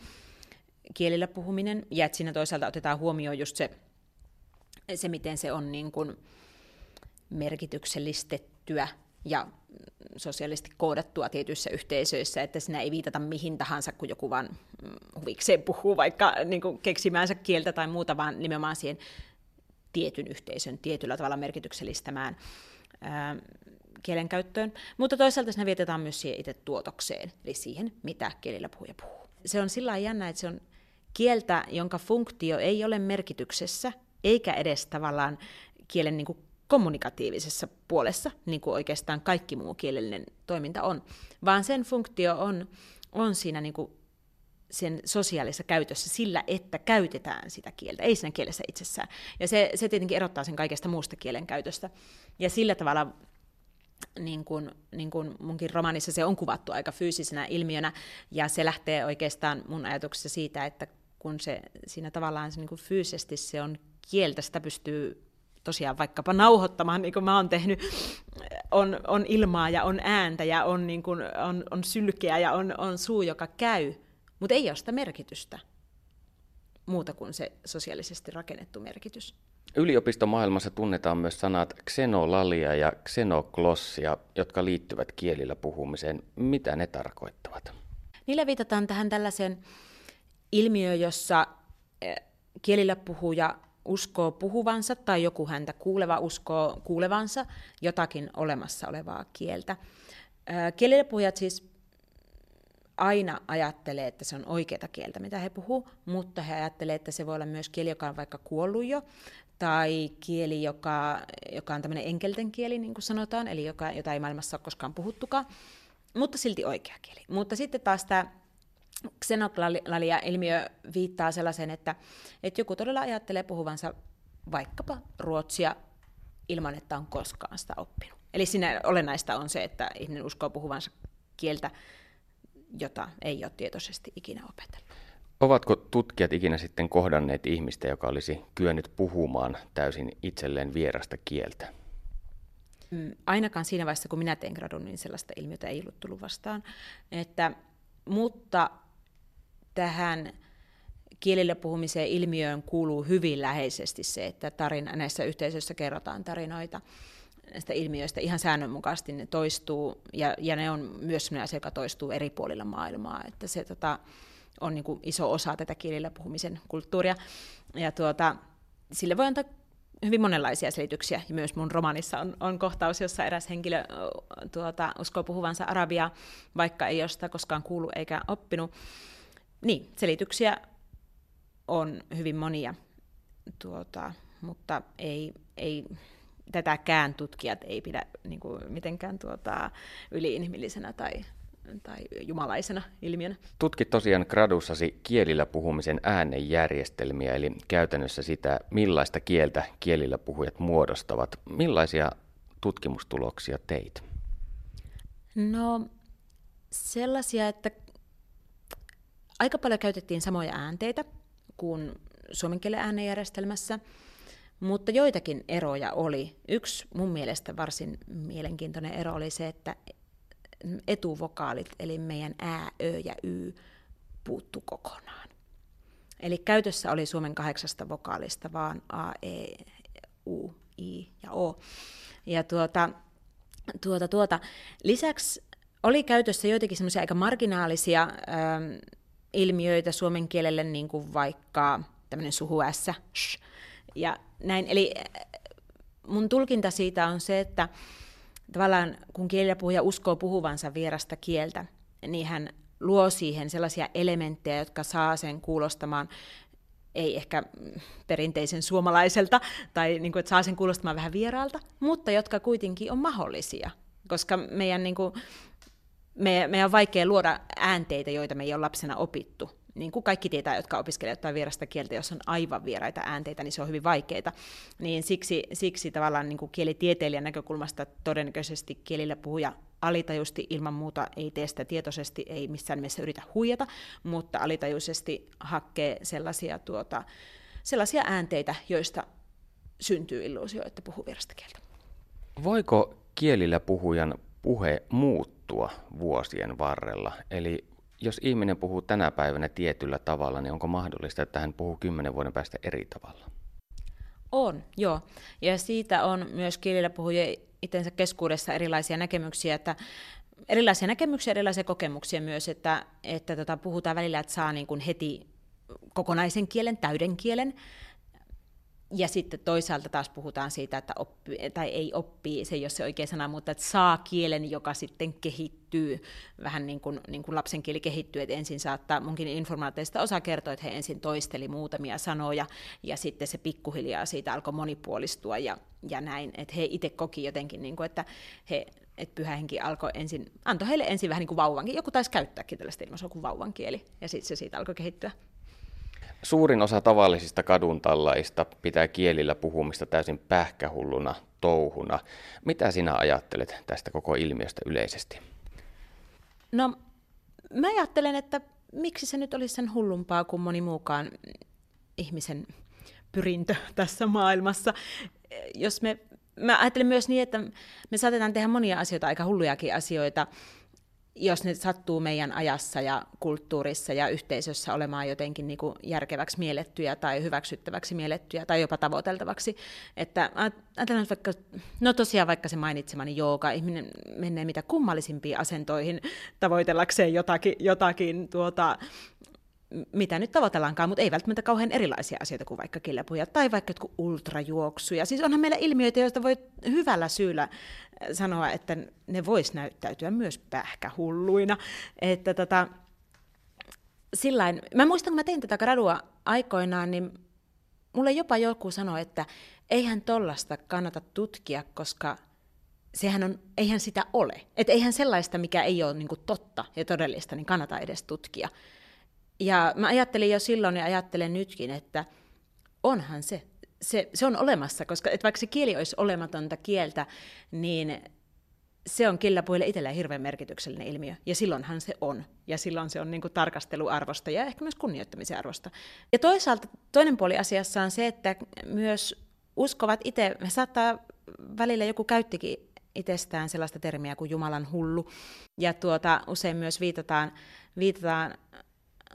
kielillä puhuminen, ja että siinä toisaalta otetaan huomioon just se, se miten se on niin kuin merkityksellistettyä ja sosiaalisesti koodattua tietyissä yhteisöissä, että siinä ei viitata mihin tahansa, kun joku vaan mm, huvikseen puhuu vaikka niin kuin keksimäänsä kieltä tai muuta, vaan nimenomaan siihen tietyn yhteisön tietyllä tavalla merkityksellistämään kielenkäyttöön, mutta toisaalta ne vietetään myös siihen itse tuotokseen, eli siihen, mitä kielillä puhuja puhuu. Se on sillä jännä, että se on kieltä, jonka funktio ei ole merkityksessä, eikä edes tavallaan kielen niin kuin kommunikatiivisessa puolessa, niin kuin oikeastaan kaikki muu kielellinen toiminta on, vaan sen funktio on, on siinä niin kuin sen sosiaalisessa käytössä sillä, että käytetään sitä kieltä, ei siinä kielessä itsessään. Ja se, se tietenkin erottaa sen kaikesta muusta kielen käytöstä. Ja sillä tavalla niin kuin, niin kuin munkin romanissa se on kuvattu aika fyysisenä ilmiönä, ja se lähtee oikeastaan mun ajatuksessa siitä, että kun se siinä tavallaan se niin kuin fyysisesti se on kieltä, sitä pystyy tosiaan vaikkapa nauhoittamaan, niin kuin mä oon tehnyt, on, on ilmaa ja on ääntä ja on, niin kuin, on, on sylkeä ja on, on suu, joka käy, mutta ei ole sitä merkitystä muuta kuin se sosiaalisesti rakennettu merkitys. Yliopistomaailmassa tunnetaan myös sanat xenolalia ja xenoglossia, jotka liittyvät kielillä puhumiseen. Mitä ne tarkoittavat? Niillä viitataan tähän tällaiseen ilmiöön, jossa eh, kielillä puhuja uskoo puhuvansa tai joku häntä kuuleva uskoo kuulevansa jotakin olemassa olevaa kieltä. Kielillä puhujat siis aina ajattelee, että se on oikeata kieltä, mitä he puhuu, mutta he ajattelee, että se voi olla myös kieli, joka on vaikka kuollut jo, tai kieli, joka, joka on tämmöinen enkelten kieli, niin kuin sanotaan, eli joka, jota ei maailmassa ole koskaan puhuttukaan, mutta silti oikea kieli. Mutta sitten taas tämä xenoklalia-ilmiö viittaa sellaiseen, että, että joku todella ajattelee puhuvansa vaikkapa ruotsia ilman, että on koskaan sitä oppinut. Eli siinä olennaista on se, että ihminen uskoo puhuvansa kieltä, jota ei ole tietoisesti ikinä opetellut. Ovatko tutkijat ikinä sitten kohdanneet ihmistä, joka olisi kyennyt puhumaan täysin itselleen vierasta kieltä? Mm, ainakaan siinä vaiheessa, kun minä tein gradun, niin sellaista ilmiötä ei ollut tullut vastaan. Että, mutta tähän kielillä puhumiseen ilmiöön kuuluu hyvin läheisesti se, että tarina, näissä yhteisöissä kerrotaan tarinoita näistä ilmiöistä ihan säännönmukaisesti ne toistuu, ja, ja ne on myös sellainen asia, joka toistuu eri puolilla maailmaa, että se tota, on niin kuin iso osa tätä kielillä puhumisen kulttuuria, ja tuota, sille voi antaa hyvin monenlaisia selityksiä, ja myös mun romanissa on, on kohtaus, jossa eräs henkilö tuota, uskoo puhuvansa arabiaa, vaikka ei ole sitä koskaan kuullut eikä oppinut, niin, selityksiä on hyvin monia, tuota, mutta ei, ei, tätäkään tutkijat ei pidä niin kuin, mitenkään tuota, yliinhimillisenä tai, tai jumalaisena ilmiönä. Tutkit tosiaan gradussasi kielillä puhumisen äänenjärjestelmiä, eli käytännössä sitä, millaista kieltä kielillä puhujat muodostavat. Millaisia tutkimustuloksia teit? No sellaisia, että Aika paljon käytettiin samoja äänteitä kuin suomen kielen äänenjärjestelmässä, mutta joitakin eroja oli. Yksi mun mielestä varsin mielenkiintoinen ero oli se, että etuvokaalit, eli meidän ää, ö ja y, puuttu kokonaan. Eli käytössä oli Suomen kahdeksasta vokaalista vaan A, E, U, I ja O. Ja tuota, tuota, tuota. Lisäksi oli käytössä joitakin semmoisia aika marginaalisia ähm, ilmiöitä suomen kielelle, niin kuin vaikka tämmöinen suhu S, sh, ja näin. Eli äh, mun tulkinta siitä on se, että tavallaan kun kielellä puhuja uskoo puhuvansa vierasta kieltä, niin hän luo siihen sellaisia elementtejä, jotka saa sen kuulostamaan ei ehkä perinteisen suomalaiselta, tai niin kuin, että saa sen kuulostamaan vähän vieraalta, mutta jotka kuitenkin on mahdollisia. Koska meidän niin kuin, me, meidän on vaikea luoda äänteitä, joita me ei ole lapsena opittu. Niin kuin kaikki tietää, jotka opiskelevat jotain vierasta kieltä, jos on aivan vieraita äänteitä, niin se on hyvin vaikeaa. Niin siksi, siksi tavallaan niin kuin kielitieteilijän näkökulmasta todennäköisesti kielillä puhuja alitajuisesti ilman muuta ei tee sitä tietoisesti, ei missään nimessä yritä huijata, mutta alitajuisesti hakee sellaisia, tuota, sellaisia äänteitä, joista syntyy illuusio, että puhuu vierasta kieltä. Voiko kielillä puhujan puhe muuttua vuosien varrella? Eli jos ihminen puhuu tänä päivänä tietyllä tavalla, niin onko mahdollista, että hän puhuu kymmenen vuoden päästä eri tavalla? On, joo. Ja siitä on myös kielillä puhujien itsensä keskuudessa erilaisia näkemyksiä, että erilaisia näkemyksiä, erilaisia kokemuksia myös, että, että tota, puhutaan välillä, että saa niin kuin heti kokonaisen kielen, täyden kielen, ja sitten toisaalta taas puhutaan siitä, että oppi, tai ei oppii, se ei ole se oikea sana, mutta että saa kielen, joka sitten kehittyy, vähän niin kuin, niin kuin lapsen kieli kehittyy, että ensin saattaa, munkin informaatioista osa kertoo, että he ensin toisteli muutamia sanoja, ja sitten se pikkuhiljaa siitä alkoi monipuolistua ja, ja näin, että he itse koki jotenkin, niin kuin, että he että pyhähenki alkoi ensin, antoi heille ensin vähän niin kuin vauvankin, joku taisi käyttääkin tällaista ilmaisua kuin vauvan kieli, ja sitten se siitä alkoi kehittyä. Suurin osa tavallisista kaduntallaista pitää kielillä puhumista täysin pähkähulluna touhuna. Mitä sinä ajattelet tästä koko ilmiöstä yleisesti? No, mä ajattelen, että miksi se nyt olisi sen hullumpaa kuin moni muukaan ihmisen pyrintö tässä maailmassa. Jos me, mä ajattelen myös niin, että me saatetaan tehdä monia asioita, aika hullujakin asioita, jos ne sattuu meidän ajassa ja kulttuurissa ja yhteisössä olemaan jotenkin niin kuin järkeväksi miellettyjä tai hyväksyttäväksi miellettyjä tai jopa tavoiteltavaksi. Että ajatellaan vaikka, no tosiaan vaikka se mainitsemani jooga, ihminen menee mitä kummallisimpiin asentoihin tavoitellakseen jotakin, jotakin tuota, mitä nyt tavoitellaankaan, mutta ei välttämättä kauhean erilaisia asioita kuin vaikka kilpuja tai vaikka jotkut ultrajuoksuja. Siis onhan meillä ilmiöitä, joista voi hyvällä syyllä sanoa, että ne vois näyttäytyä myös pähkähulluina. Että tota, sillain, mä muistan, kun mä tein tätä gradua aikoinaan, niin mulle jopa joku sanoi, että eihän tollasta kannata tutkia, koska sehän on, eihän sitä ole. Että eihän sellaista, mikä ei ole niin totta ja todellista, niin kannata edes tutkia. Ja mä ajattelin jo silloin ja ajattelen nytkin, että onhan se. Se, se on olemassa, koska että vaikka se kieli olisi olematonta kieltä, niin se on kielläpuille itselleen hirveän merkityksellinen ilmiö. Ja silloinhan se on. Ja silloin se on niin kuin tarkasteluarvosta ja ehkä myös kunnioittamisen arvosta. Ja toisaalta toinen puoli asiassa on se, että myös uskovat itse, saattaa välillä joku käyttikin itsestään sellaista termiä kuin Jumalan hullu. Ja tuota, usein myös viitataan, viitataan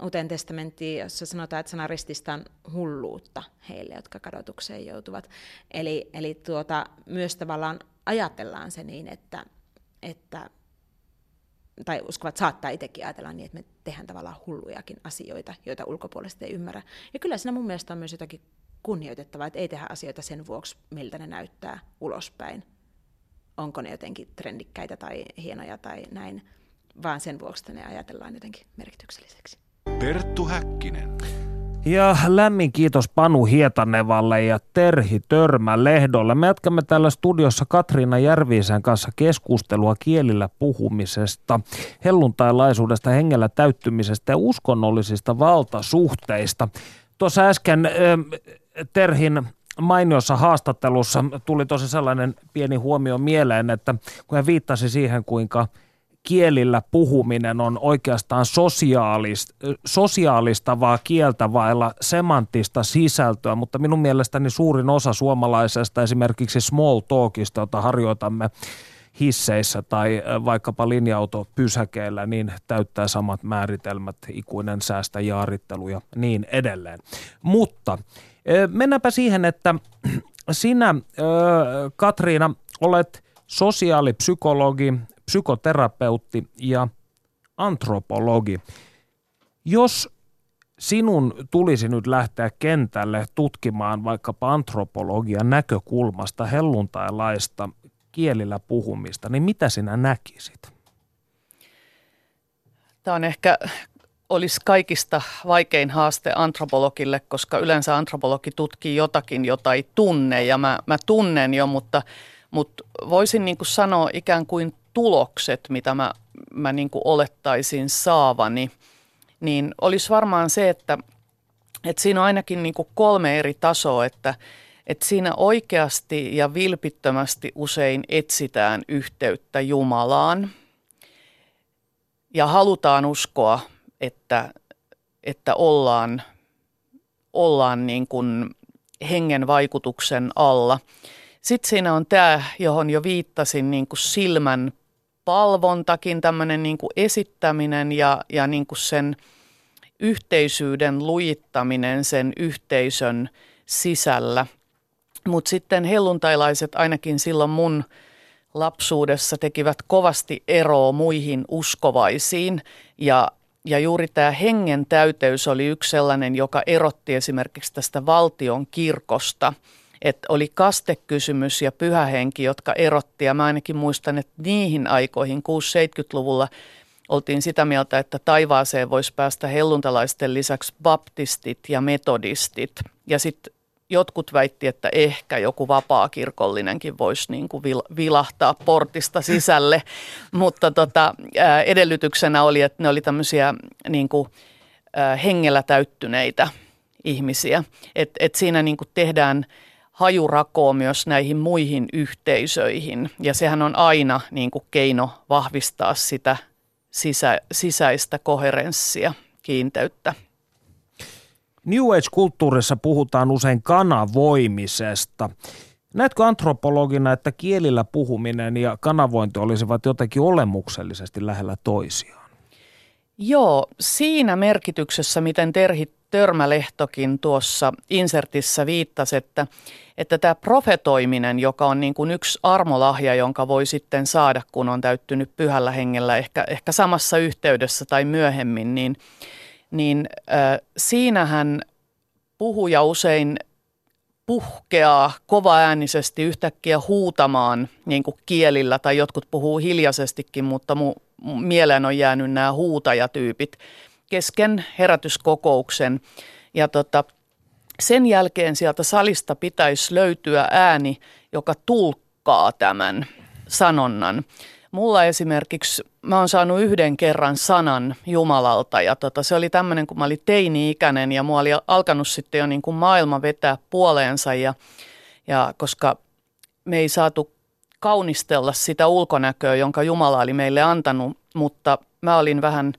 Uuteen testamenttiin, jossa sanotaan, että sana rististä on hulluutta heille, jotka kadotukseen joutuvat. Eli, eli tuota, myös tavallaan ajatellaan se niin, että, että tai uskovat saattaa itsekin ajatella niin, että me tehdään tavallaan hullujakin asioita, joita ulkopuolesta ei ymmärrä. Ja kyllä siinä mun mielestä on myös jotakin kunnioitettavaa, että ei tehdä asioita sen vuoksi, miltä ne näyttää ulospäin. Onko ne jotenkin trendikkäitä tai hienoja tai näin, vaan sen vuoksi, että ne ajatellaan jotenkin merkitykselliseksi. Perttu Häkkinen. Ja lämmin kiitos Panu Hietanevalle ja Terhi Törmä Lehdolle. Me jatkamme täällä studiossa Katriina Järviisen kanssa keskustelua kielillä puhumisesta, helluntailaisuudesta, hengellä täyttymisestä ja uskonnollisista valtasuhteista. Tuossa äsken Terhin mainiossa haastattelussa tuli tosi sellainen pieni huomio mieleen, että kun hän viittasi siihen, kuinka – kielillä puhuminen on oikeastaan sosiaalist, sosiaalistavaa kieltä vailla semanttista sisältöä, mutta minun mielestäni suurin osa suomalaisesta esimerkiksi small talkista, jota harjoitamme hisseissä tai vaikkapa linja-autopysäkeillä, niin täyttää samat määritelmät, ikuinen säästä, jaarittelu ja niin edelleen. Mutta mennäänpä siihen, että sinä, Katriina, olet sosiaalipsykologi, psykoterapeutti ja antropologi. Jos sinun tulisi nyt lähteä kentälle tutkimaan vaikkapa antropologian näkökulmasta helluntailaista kielillä puhumista, niin mitä sinä näkisit? Tämä on ehkä olisi kaikista vaikein haaste antropologille, koska yleensä antropologi tutkii jotakin, jota ei tunne ja mä, mä tunnen jo, mutta, mutta voisin niin kuin sanoa ikään kuin tulokset, mitä mä, mä niin kuin olettaisin saavani, niin olisi varmaan se, että, että siinä on ainakin niin kuin kolme eri tasoa, että, että siinä oikeasti ja vilpittömästi usein etsitään yhteyttä Jumalaan ja halutaan uskoa, että, että ollaan, ollaan niin kuin hengen vaikutuksen alla. Sitten siinä on tämä, johon jo viittasin, niin kuin silmän palvontakin, tämmöinen niin kuin esittäminen ja, ja niin kuin sen yhteisyyden lujittaminen sen yhteisön sisällä. Mutta sitten helluntailaiset ainakin silloin mun lapsuudessa tekivät kovasti eroa muihin uskovaisiin ja, ja juuri tämä hengen täyteys oli yksi sellainen, joka erotti esimerkiksi tästä valtion kirkosta. Että oli kastekysymys ja pyhähenki, jotka erotti. Ja mä ainakin muistan, että niihin aikoihin, 6-70-luvulla, oltiin sitä mieltä, että taivaaseen voisi päästä helluntalaisten lisäksi baptistit ja metodistit. Ja sitten jotkut väitti, että ehkä joku vapaakirkollinenkin voisi niin kuin vilahtaa portista sisälle, mutta tota, edellytyksenä oli, että ne oli tämmöisiä niin kuin, hengellä täyttyneitä ihmisiä. Et, et siinä niin kuin tehdään hajurakoa myös näihin muihin yhteisöihin ja sehän on aina niin kuin keino vahvistaa sitä sisä, sisäistä koherenssia, kiinteyttä. New Age-kulttuurissa puhutaan usein kanavoimisesta. Näetkö antropologina, että kielillä puhuminen ja kanavointi olisivat jotenkin olemuksellisesti lähellä toisiaan? Joo, siinä merkityksessä, miten Terhi Törmälehtokin tuossa insertissä viittasi, että, että tämä profetoiminen, joka on niin kuin yksi armolahja, jonka voi sitten saada, kun on täyttynyt pyhällä hengellä, ehkä, ehkä samassa yhteydessä tai myöhemmin, niin – niin äh, siinähän puhuja usein puhkeaa kovaäänisesti yhtäkkiä huutamaan niin kuin kielillä, tai jotkut puhuu hiljaisestikin, mutta mu, mieleen on jäänyt nämä huutajatyypit kesken herätyskokouksen. Ja tota, sen jälkeen sieltä salista pitäisi löytyä ääni, joka tulkkaa tämän sanonnan. Mulla esimerkiksi, mä oon saanut yhden kerran sanan Jumalalta ja tota, se oli tämmöinen, kun mä olin teini-ikäinen ja mua oli alkanut sitten jo niin kuin maailma vetää puoleensa ja, ja koska me ei saatu kaunistella sitä ulkonäköä, jonka Jumala oli meille antanut, mutta mä olin vähän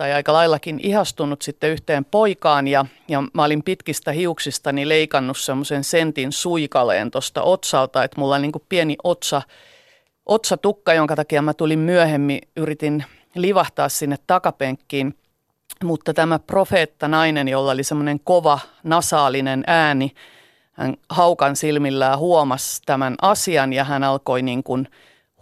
tai aika laillakin ihastunut sitten yhteen poikaan ja, ja mä olin pitkistä hiuksistani leikannut semmoisen sentin suikaleen tuosta otsalta, että mulla on niin kuin pieni otsa otsatukka, jonka takia mä tulin myöhemmin, yritin livahtaa sinne takapenkkiin. Mutta tämä profeetta nainen, jolla oli semmoinen kova nasaalinen ääni, hän haukan silmillään huomasi tämän asian ja hän alkoi niin kuin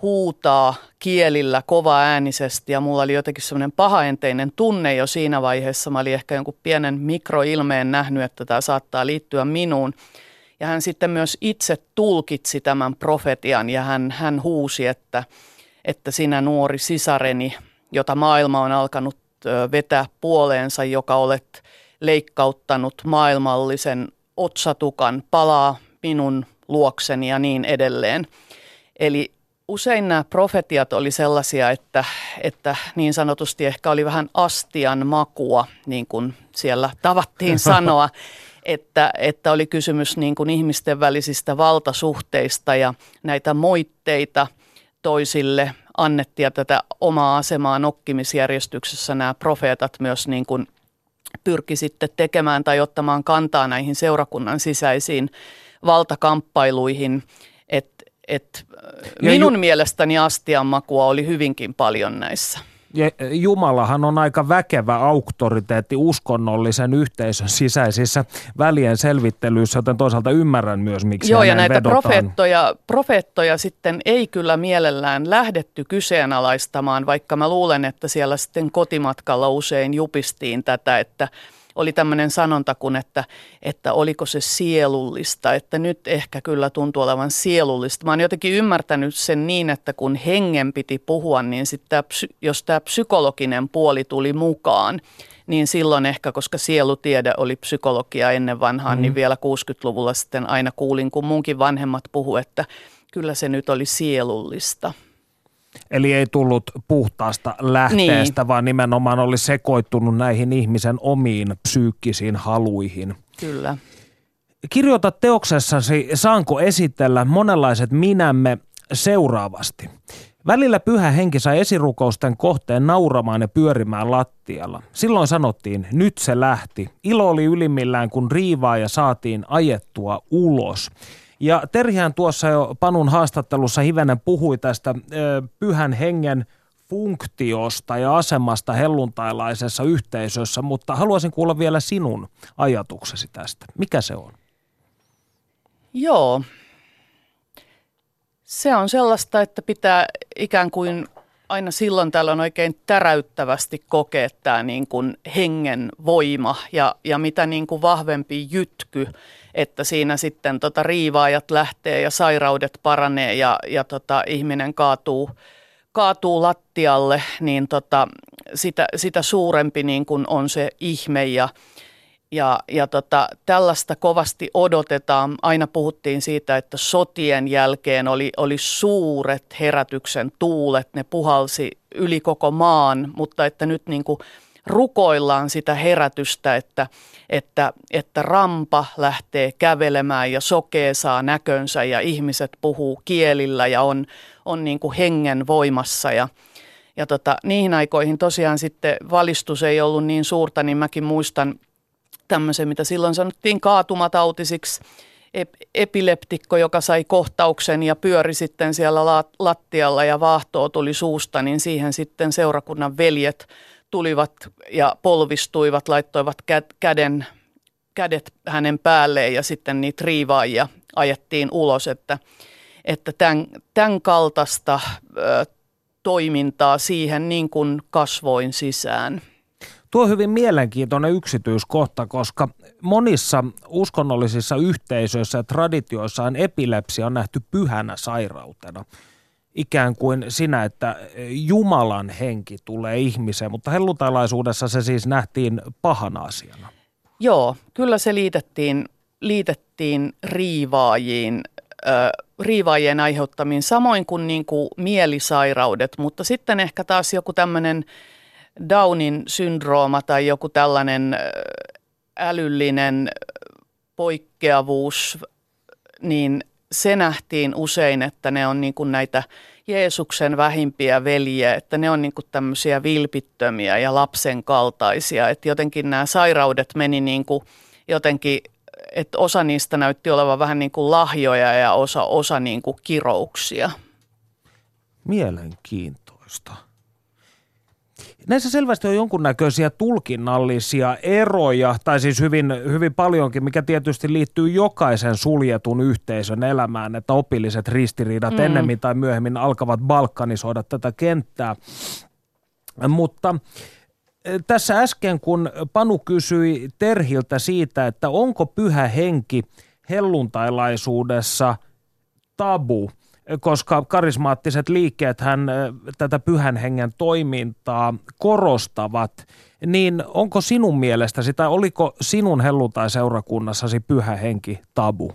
huutaa kielillä kova äänisesti ja mulla oli jotenkin semmoinen pahaenteinen tunne jo siinä vaiheessa. Mä olin ehkä jonkun pienen mikroilmeen nähnyt, että tämä saattaa liittyä minuun. Ja hän sitten myös itse tulkitsi tämän profetian ja hän, hän huusi, että, että sinä nuori sisareni, jota maailma on alkanut vetää puoleensa, joka olet leikkauttanut maailmallisen otsatukan, palaa minun luokseni ja niin edelleen. Eli usein nämä profetiat oli sellaisia, että, että niin sanotusti ehkä oli vähän astian makua, niin kuin siellä tavattiin sanoa että, että oli kysymys niin kuin ihmisten välisistä valtasuhteista ja näitä moitteita toisille annettiin ja tätä omaa asemaa nokkimisjärjestyksessä nämä profeetat myös niin kuin pyrki sitten tekemään tai ottamaan kantaa näihin seurakunnan sisäisiin valtakamppailuihin. Et, et minun ju- mielestäni astian makua oli hyvinkin paljon näissä. Jumalahan on aika väkevä auktoriteetti uskonnollisen yhteisön sisäisissä välien selvittelyissä, joten toisaalta ymmärrän myös, miksi Joo, ja näitä profeettoja, profeettoja sitten ei kyllä mielellään lähdetty kyseenalaistamaan, vaikka mä luulen, että siellä sitten kotimatkalla usein jupistiin tätä, että – oli tämmöinen sanonta kuin, että, että oliko se sielullista, että nyt ehkä kyllä tuntuu olevan sielullista. Mä oon jotenkin ymmärtänyt sen niin, että kun hengen piti puhua, niin sitten jos tämä psykologinen puoli tuli mukaan, niin silloin ehkä, koska sielutiede oli psykologia ennen vanhaan, mm. niin vielä 60-luvulla sitten aina kuulin, kun munkin vanhemmat puhu, että kyllä se nyt oli sielullista. Eli ei tullut puhtaasta lähteestä, niin. vaan nimenomaan oli sekoittunut näihin ihmisen omiin psyykkisiin haluihin. Kyllä. Kirjoita teoksessasi Saanko esitellä monenlaiset minämme seuraavasti. Välillä pyhä henki sai esirukousten kohteen nauramaan ja pyörimään lattialla. Silloin sanottiin, nyt se lähti. Ilo oli ylimmillään, kun riivaa ja saatiin ajettua ulos. Ja Terhihän tuossa jo Panun haastattelussa hivenen puhui tästä ö, pyhän hengen funktiosta ja asemasta helluntailaisessa yhteisössä, mutta haluaisin kuulla vielä sinun ajatuksesi tästä. Mikä se on? Joo. Se on sellaista, että pitää ikään kuin aina silloin tällöin oikein täräyttävästi kokea tämä niin kuin hengen voima ja, ja mitä niin kuin vahvempi jytky, että siinä sitten tota riivaajat lähtee ja sairaudet paranee ja, ja tota ihminen kaatuu, kaatuu lattialle, niin tota, sitä, sitä suurempi niin kuin on se ihme ja, ja, ja tota, tällaista kovasti odotetaan. Aina puhuttiin siitä, että sotien jälkeen oli, oli suuret herätyksen tuulet, ne puhalsi yli koko maan, mutta että nyt niin kuin rukoillaan sitä herätystä, että, että, että rampa lähtee kävelemään ja sokee saa näkönsä ja ihmiset puhuu kielillä ja on, on niin kuin hengen voimassa ja, ja tota, niihin aikoihin tosiaan sitten valistus ei ollut niin suurta, niin mäkin muistan tämmöisen, mitä silloin sanottiin kaatumatautisiksi, epileptikko, joka sai kohtauksen ja pyöri sitten siellä lattialla ja vaahtoa tuli suusta, niin siihen sitten seurakunnan veljet tulivat ja polvistuivat, laittoivat käden, kädet hänen päälleen ja sitten niitä riivaajia ajettiin ulos, että, että tämän, tämän kaltaista ö, toimintaa siihen niin kuin kasvoin sisään. Tuo on hyvin mielenkiintoinen yksityiskohta, koska monissa uskonnollisissa yhteisöissä ja traditioissa on epilepsia on nähty pyhänä sairautena. Ikään kuin sinä, että Jumalan henki tulee ihmiseen, mutta hellutalaisuudessa se siis nähtiin pahana asiana. Joo, kyllä se liitettiin, liitettiin riivaajiin, äh, riivaajien aiheuttamiin, samoin kuin, niin kuin mielisairaudet, mutta sitten ehkä taas joku tämmöinen – Downin syndrooma tai joku tällainen älyllinen poikkeavuus, niin se nähtiin usein, että ne on niin kuin näitä Jeesuksen vähimpiä veljiä, että ne on niin kuin tämmöisiä vilpittömiä ja lapsen kaltaisia. Että jotenkin nämä sairaudet meni niin kuin jotenkin, että osa niistä näytti olevan vähän niin kuin lahjoja ja osa, osa niin kuin kirouksia. Mielenkiintoista. Näissä selvästi on jonkunnäköisiä tulkinnallisia eroja, tai siis hyvin, hyvin paljonkin, mikä tietysti liittyy jokaisen suljetun yhteisön elämään, että opilliset ristiriidat mm. ennemmin tai myöhemmin alkavat balkanisoida tätä kenttää. Mutta e, tässä äsken, kun Panu kysyi Terhiltä siitä, että onko pyhä henki helluntailaisuudessa tabu – koska karismaattiset liikkeet hän tätä pyhän hengen toimintaa korostavat, niin onko sinun mielestäsi tai oliko sinun helluntai-seurakunnassasi pyhä henki tabu?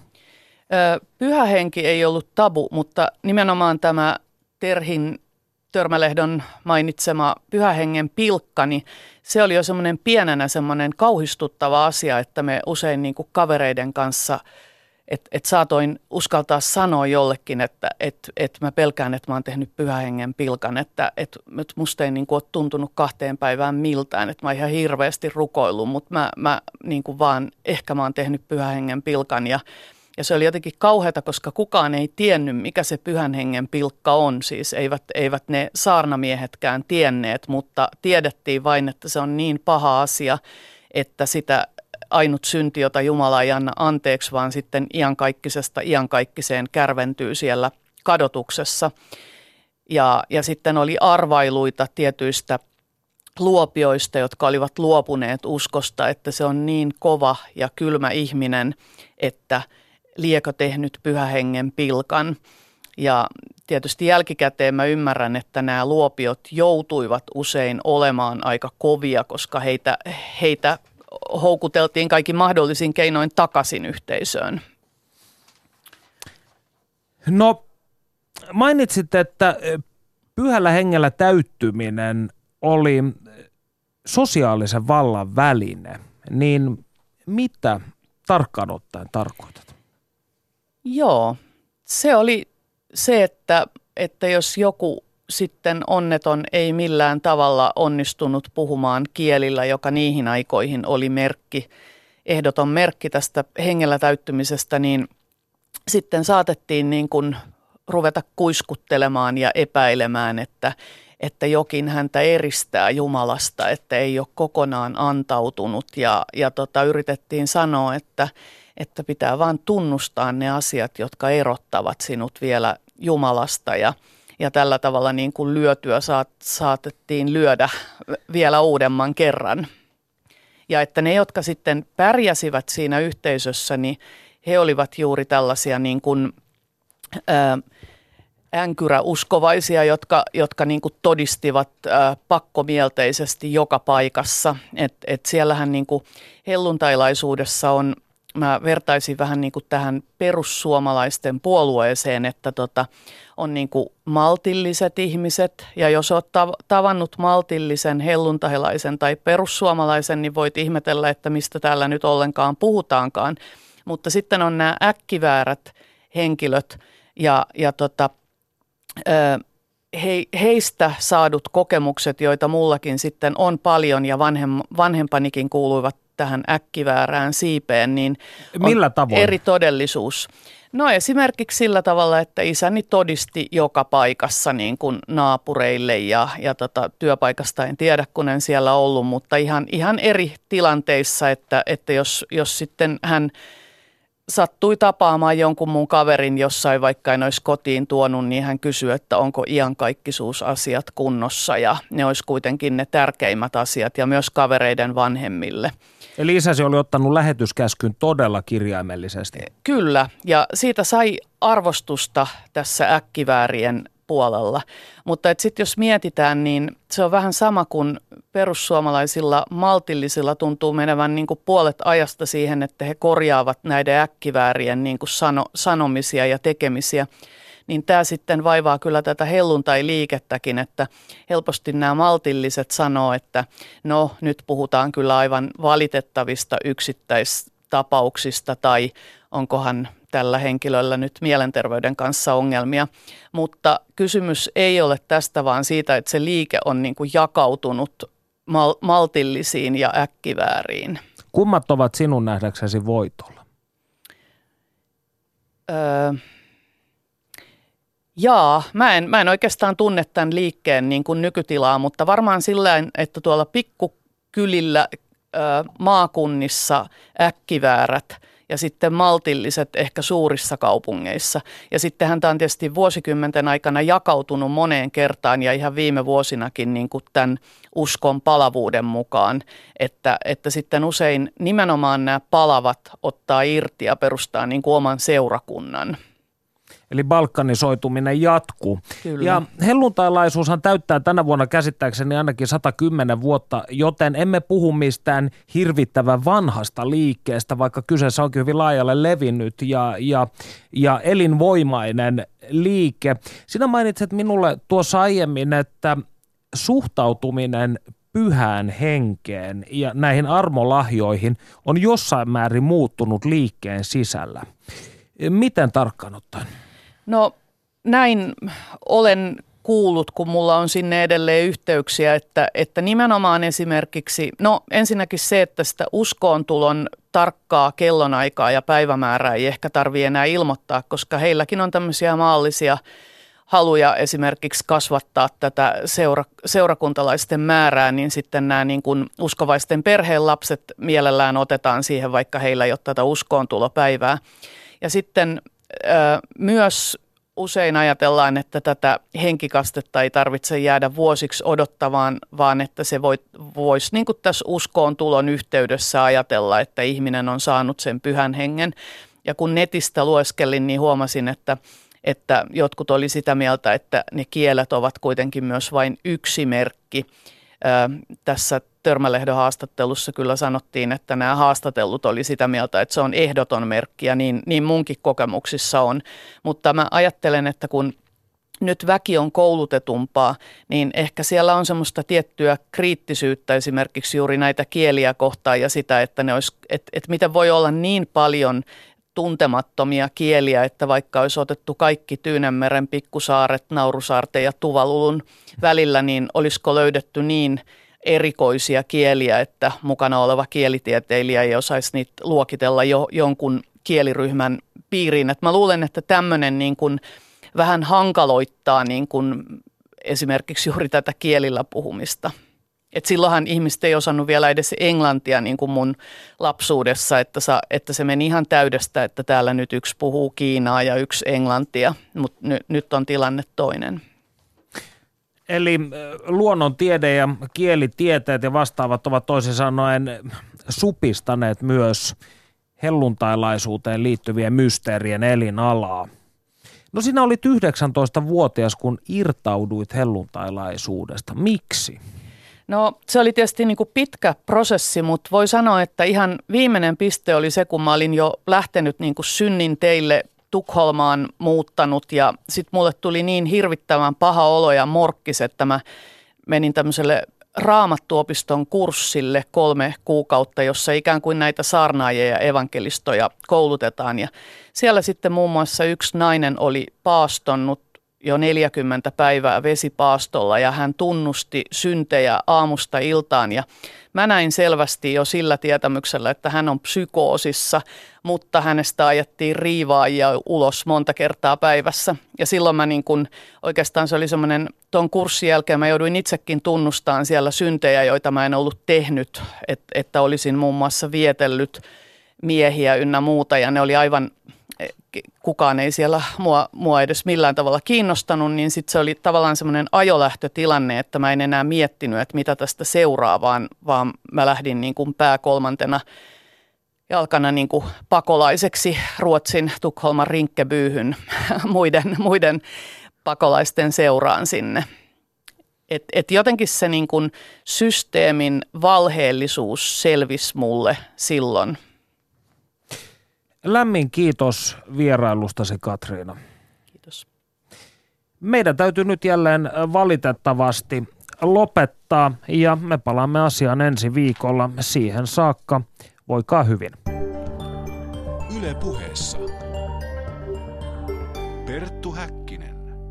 Pyhä henki ei ollut tabu, mutta nimenomaan tämä Terhin Törmälehdon mainitsema pyhähengen pilkka, niin se oli jo semmoinen pienenä semmoinen kauhistuttava asia, että me usein niin kuin kavereiden kanssa – että et saatoin uskaltaa sanoa jollekin, että et, et mä pelkään, että mä oon tehnyt pyhähengen pilkan, että et, et musta ei niin kuin, ole tuntunut kahteen päivään miltään, että mä oon ihan hirveästi rukoillut, mutta mä, mä niin kuin vaan, ehkä mä oon tehnyt pyhähengen pilkan ja, ja se oli jotenkin kauheata, koska kukaan ei tiennyt, mikä se pyhän hengen pilkka on. Siis eivät, eivät ne saarnamiehetkään tienneet, mutta tiedettiin vain, että se on niin paha asia, että sitä ainut synti, jota Jumala ei anna anteeksi, vaan sitten iankaikkisesta iankaikkiseen kärventyy siellä kadotuksessa. Ja, ja sitten oli arvailuita tietyistä luopioista, jotka olivat luopuneet uskosta, että se on niin kova ja kylmä ihminen, että liekö tehnyt pyhähengen pilkan. Ja tietysti jälkikäteen mä ymmärrän, että nämä luopiot joutuivat usein olemaan aika kovia, koska heitä, heitä houkuteltiin kaikki mahdollisin keinoin takaisin yhteisöön. No mainitsit, että pyhällä hengellä täyttyminen oli sosiaalisen vallan väline, niin mitä tarkkaan ottaen tarkoitat? Joo, se oli se, että, että jos joku sitten onneton ei millään tavalla onnistunut puhumaan kielillä, joka niihin aikoihin oli merkki, ehdoton merkki tästä hengellä täyttymisestä, niin sitten saatettiin niin kuin ruveta kuiskuttelemaan ja epäilemään, että, että jokin häntä eristää Jumalasta, että ei ole kokonaan antautunut. Ja, ja tota, yritettiin sanoa, että, että pitää vain tunnustaa ne asiat, jotka erottavat sinut vielä Jumalasta. Ja – ja tällä tavalla niin kuin lyötyä saat, saatettiin lyödä vielä uudemman kerran. Ja että ne, jotka sitten pärjäsivät siinä yhteisössä, niin he olivat juuri tällaisia niin kuin, ää, änkyräuskovaisia, jotka, jotka niin kuin todistivat ää, pakkomielteisesti joka paikassa. Et, et siellähän niin kuin helluntailaisuudessa on, mä vertaisin vähän niin kuin tähän perussuomalaisten puolueeseen, että tota, on niin kuin maltilliset ihmiset. Ja jos olet tavannut maltillisen helluntahilaisen tai perussuomalaisen, niin voit ihmetellä, että mistä täällä nyt ollenkaan puhutaankaan. Mutta sitten on nämä äkkiväärät henkilöt ja, ja tota, he, heistä saadut kokemukset, joita mullakin sitten on paljon ja vanhem, vanhempanikin kuuluivat tähän äkkiväärään siipeen, niin Millä tavoin? eri todellisuus. No esimerkiksi sillä tavalla, että isäni todisti joka paikassa niin kuin naapureille ja, ja tota, työpaikasta en tiedä, kun en siellä ollut, mutta ihan, ihan eri tilanteissa, että, että jos, jos sitten hän sattui tapaamaan jonkun mun kaverin jossain, vaikka en olisi kotiin tuonut, niin hän kysyi, että onko iankaikkisuusasiat kunnossa ja ne olisi kuitenkin ne tärkeimmät asiat ja myös kavereiden vanhemmille. Eli isäsi oli ottanut lähetyskäskyn todella kirjaimellisesti. Kyllä, ja siitä sai arvostusta tässä äkkiväärien puolella. Mutta sitten jos mietitään, niin se on vähän sama kuin perussuomalaisilla maltillisilla tuntuu menevän niin kuin puolet ajasta siihen, että he korjaavat näiden äkkiväärien niin kuin sano, sanomisia ja tekemisiä niin tämä sitten vaivaa kyllä tätä helluntai-liikettäkin, että helposti nämä maltilliset sanoo, että no nyt puhutaan kyllä aivan valitettavista yksittäistapauksista tai onkohan tällä henkilöllä nyt mielenterveyden kanssa ongelmia. Mutta kysymys ei ole tästä, vaan siitä, että se liike on niin kuin jakautunut mal- maltillisiin ja äkkivääriin. Kummat ovat sinun nähdäksesi voitolla? Öö, Jaa, mä en, mä en oikeastaan tunne tämän liikkeen niin kuin nykytilaa, mutta varmaan sillä että tuolla pikkukylillä, ö, maakunnissa äkkiväärät ja sitten maltilliset ehkä suurissa kaupungeissa. Ja sittenhän tämä on tietysti vuosikymmenten aikana jakautunut moneen kertaan ja ihan viime vuosinakin niin kuin tämän uskon palavuuden mukaan, että, että sitten usein nimenomaan nämä palavat ottaa irti ja perustaa niin kuin oman seurakunnan. Eli balkanisoituminen jatkuu. Kyllä. Ja helluntailaisuushan täyttää tänä vuonna käsittääkseni ainakin 110 vuotta, joten emme puhu mistään hirvittävän vanhasta liikkeestä, vaikka kyseessä onkin hyvin laajalle levinnyt ja, ja, ja elinvoimainen liike. Sinä mainitset minulle tuossa aiemmin, että suhtautuminen pyhään henkeen ja näihin armolahjoihin on jossain määrin muuttunut liikkeen sisällä. Miten tarkkaan ottaen? No näin olen kuullut, kun mulla on sinne edelleen yhteyksiä, että, että nimenomaan esimerkiksi, no ensinnäkin se, että sitä uskoon tulon tarkkaa kellonaikaa ja päivämäärää ei ehkä tarvitse enää ilmoittaa, koska heilläkin on tämmöisiä maallisia haluja esimerkiksi kasvattaa tätä seura, seurakuntalaisten määrää, niin sitten nämä niin kuin uskovaisten perheen lapset mielellään otetaan siihen, vaikka heillä ei ole tätä uskoontulopäivää. Ja sitten myös usein ajatellaan, että tätä henkikastetta ei tarvitse jäädä vuosiksi odottavaan, vaan että se voi, voisi niin kuin tässä uskoon tulon yhteydessä ajatella, että ihminen on saanut sen pyhän hengen. Ja kun netistä lueskelin, niin huomasin, että, että jotkut oli sitä mieltä, että ne kielet ovat kuitenkin myös vain yksi merkki. Tässä Törmälehden haastattelussa kyllä sanottiin, että nämä haastatellut oli sitä mieltä, että se on ehdoton merkki ja niin, niin munkin kokemuksissa on. Mutta mä ajattelen, että kun nyt väki on koulutetumpaa, niin ehkä siellä on semmoista tiettyä kriittisyyttä esimerkiksi juuri näitä kieliä kohtaan ja sitä, että, ne olisi, että, että miten voi olla niin paljon tuntemattomia kieliä, että vaikka olisi otettu kaikki Tyynenmeren pikkusaaret, Naurusaarten ja Tuvalulun välillä, niin olisiko löydetty niin – erikoisia kieliä, että mukana oleva kielitieteilijä ei osaisi niitä luokitella jo jonkun kieliryhmän piiriin. Et mä luulen, että tämmöinen niin vähän hankaloittaa niin kuin esimerkiksi juuri tätä kielillä puhumista. Et silloinhan ihmiset ei osannut vielä edes englantia niin kuin mun lapsuudessa, että, sa, että se meni ihan täydestä, että täällä nyt yksi puhuu Kiinaa ja yksi englantia, mutta ny, nyt on tilanne toinen. Eli luonnontiede ja kielitieteet ja vastaavat ovat toisin sanoen supistaneet myös helluntailaisuuteen liittyvien mysteerien elinalaa. No sinä olit 19-vuotias, kun irtauduit helluntailaisuudesta. Miksi? No se oli tietysti niin kuin pitkä prosessi, mutta voi sanoa, että ihan viimeinen piste oli se, kun mä olin jo lähtenyt niin kuin synnin teille Tukholmaan muuttanut ja sitten mulle tuli niin hirvittävän paha olo ja morkkis, että mä menin tämmöiselle raamattuopiston kurssille kolme kuukautta, jossa ikään kuin näitä saarnaajia ja evankelistoja koulutetaan. Ja siellä sitten muun muassa yksi nainen oli paastonnut jo 40 päivää vesipaastolla ja hän tunnusti syntejä aamusta iltaan. Ja mä näin selvästi jo sillä tietämyksellä, että hän on psykoosissa, mutta hänestä ajettiin riivaajia ulos monta kertaa päivässä. Ja silloin mä niin kun, oikeastaan se oli semmoinen, tuon kurssin jälkeen mä jouduin itsekin tunnustamaan siellä syntejä, joita mä en ollut tehnyt, että, että olisin muun muassa vietellyt miehiä ynnä muuta. Ja ne oli aivan kukaan ei siellä mua, mua edes millään tavalla kiinnostanut, niin sitten se oli tavallaan semmoinen ajolähtötilanne, että mä en enää miettinyt, että mitä tästä seuraa, vaan, vaan mä lähdin niin kuin pääkolmantena jalkana niin kuin pakolaiseksi Ruotsin Tukholman rinkkebyyhyn muiden, muiden pakolaisten seuraan sinne. Et, et jotenkin se niin kuin systeemin valheellisuus selvisi mulle silloin – Lämmin kiitos vierailustasi Katriina. Kiitos. Meidän täytyy nyt jälleen valitettavasti lopettaa ja me palaamme asiaan ensi viikolla. Siihen saakka voikaa hyvin. Yle puheessa. Perttu Häkki.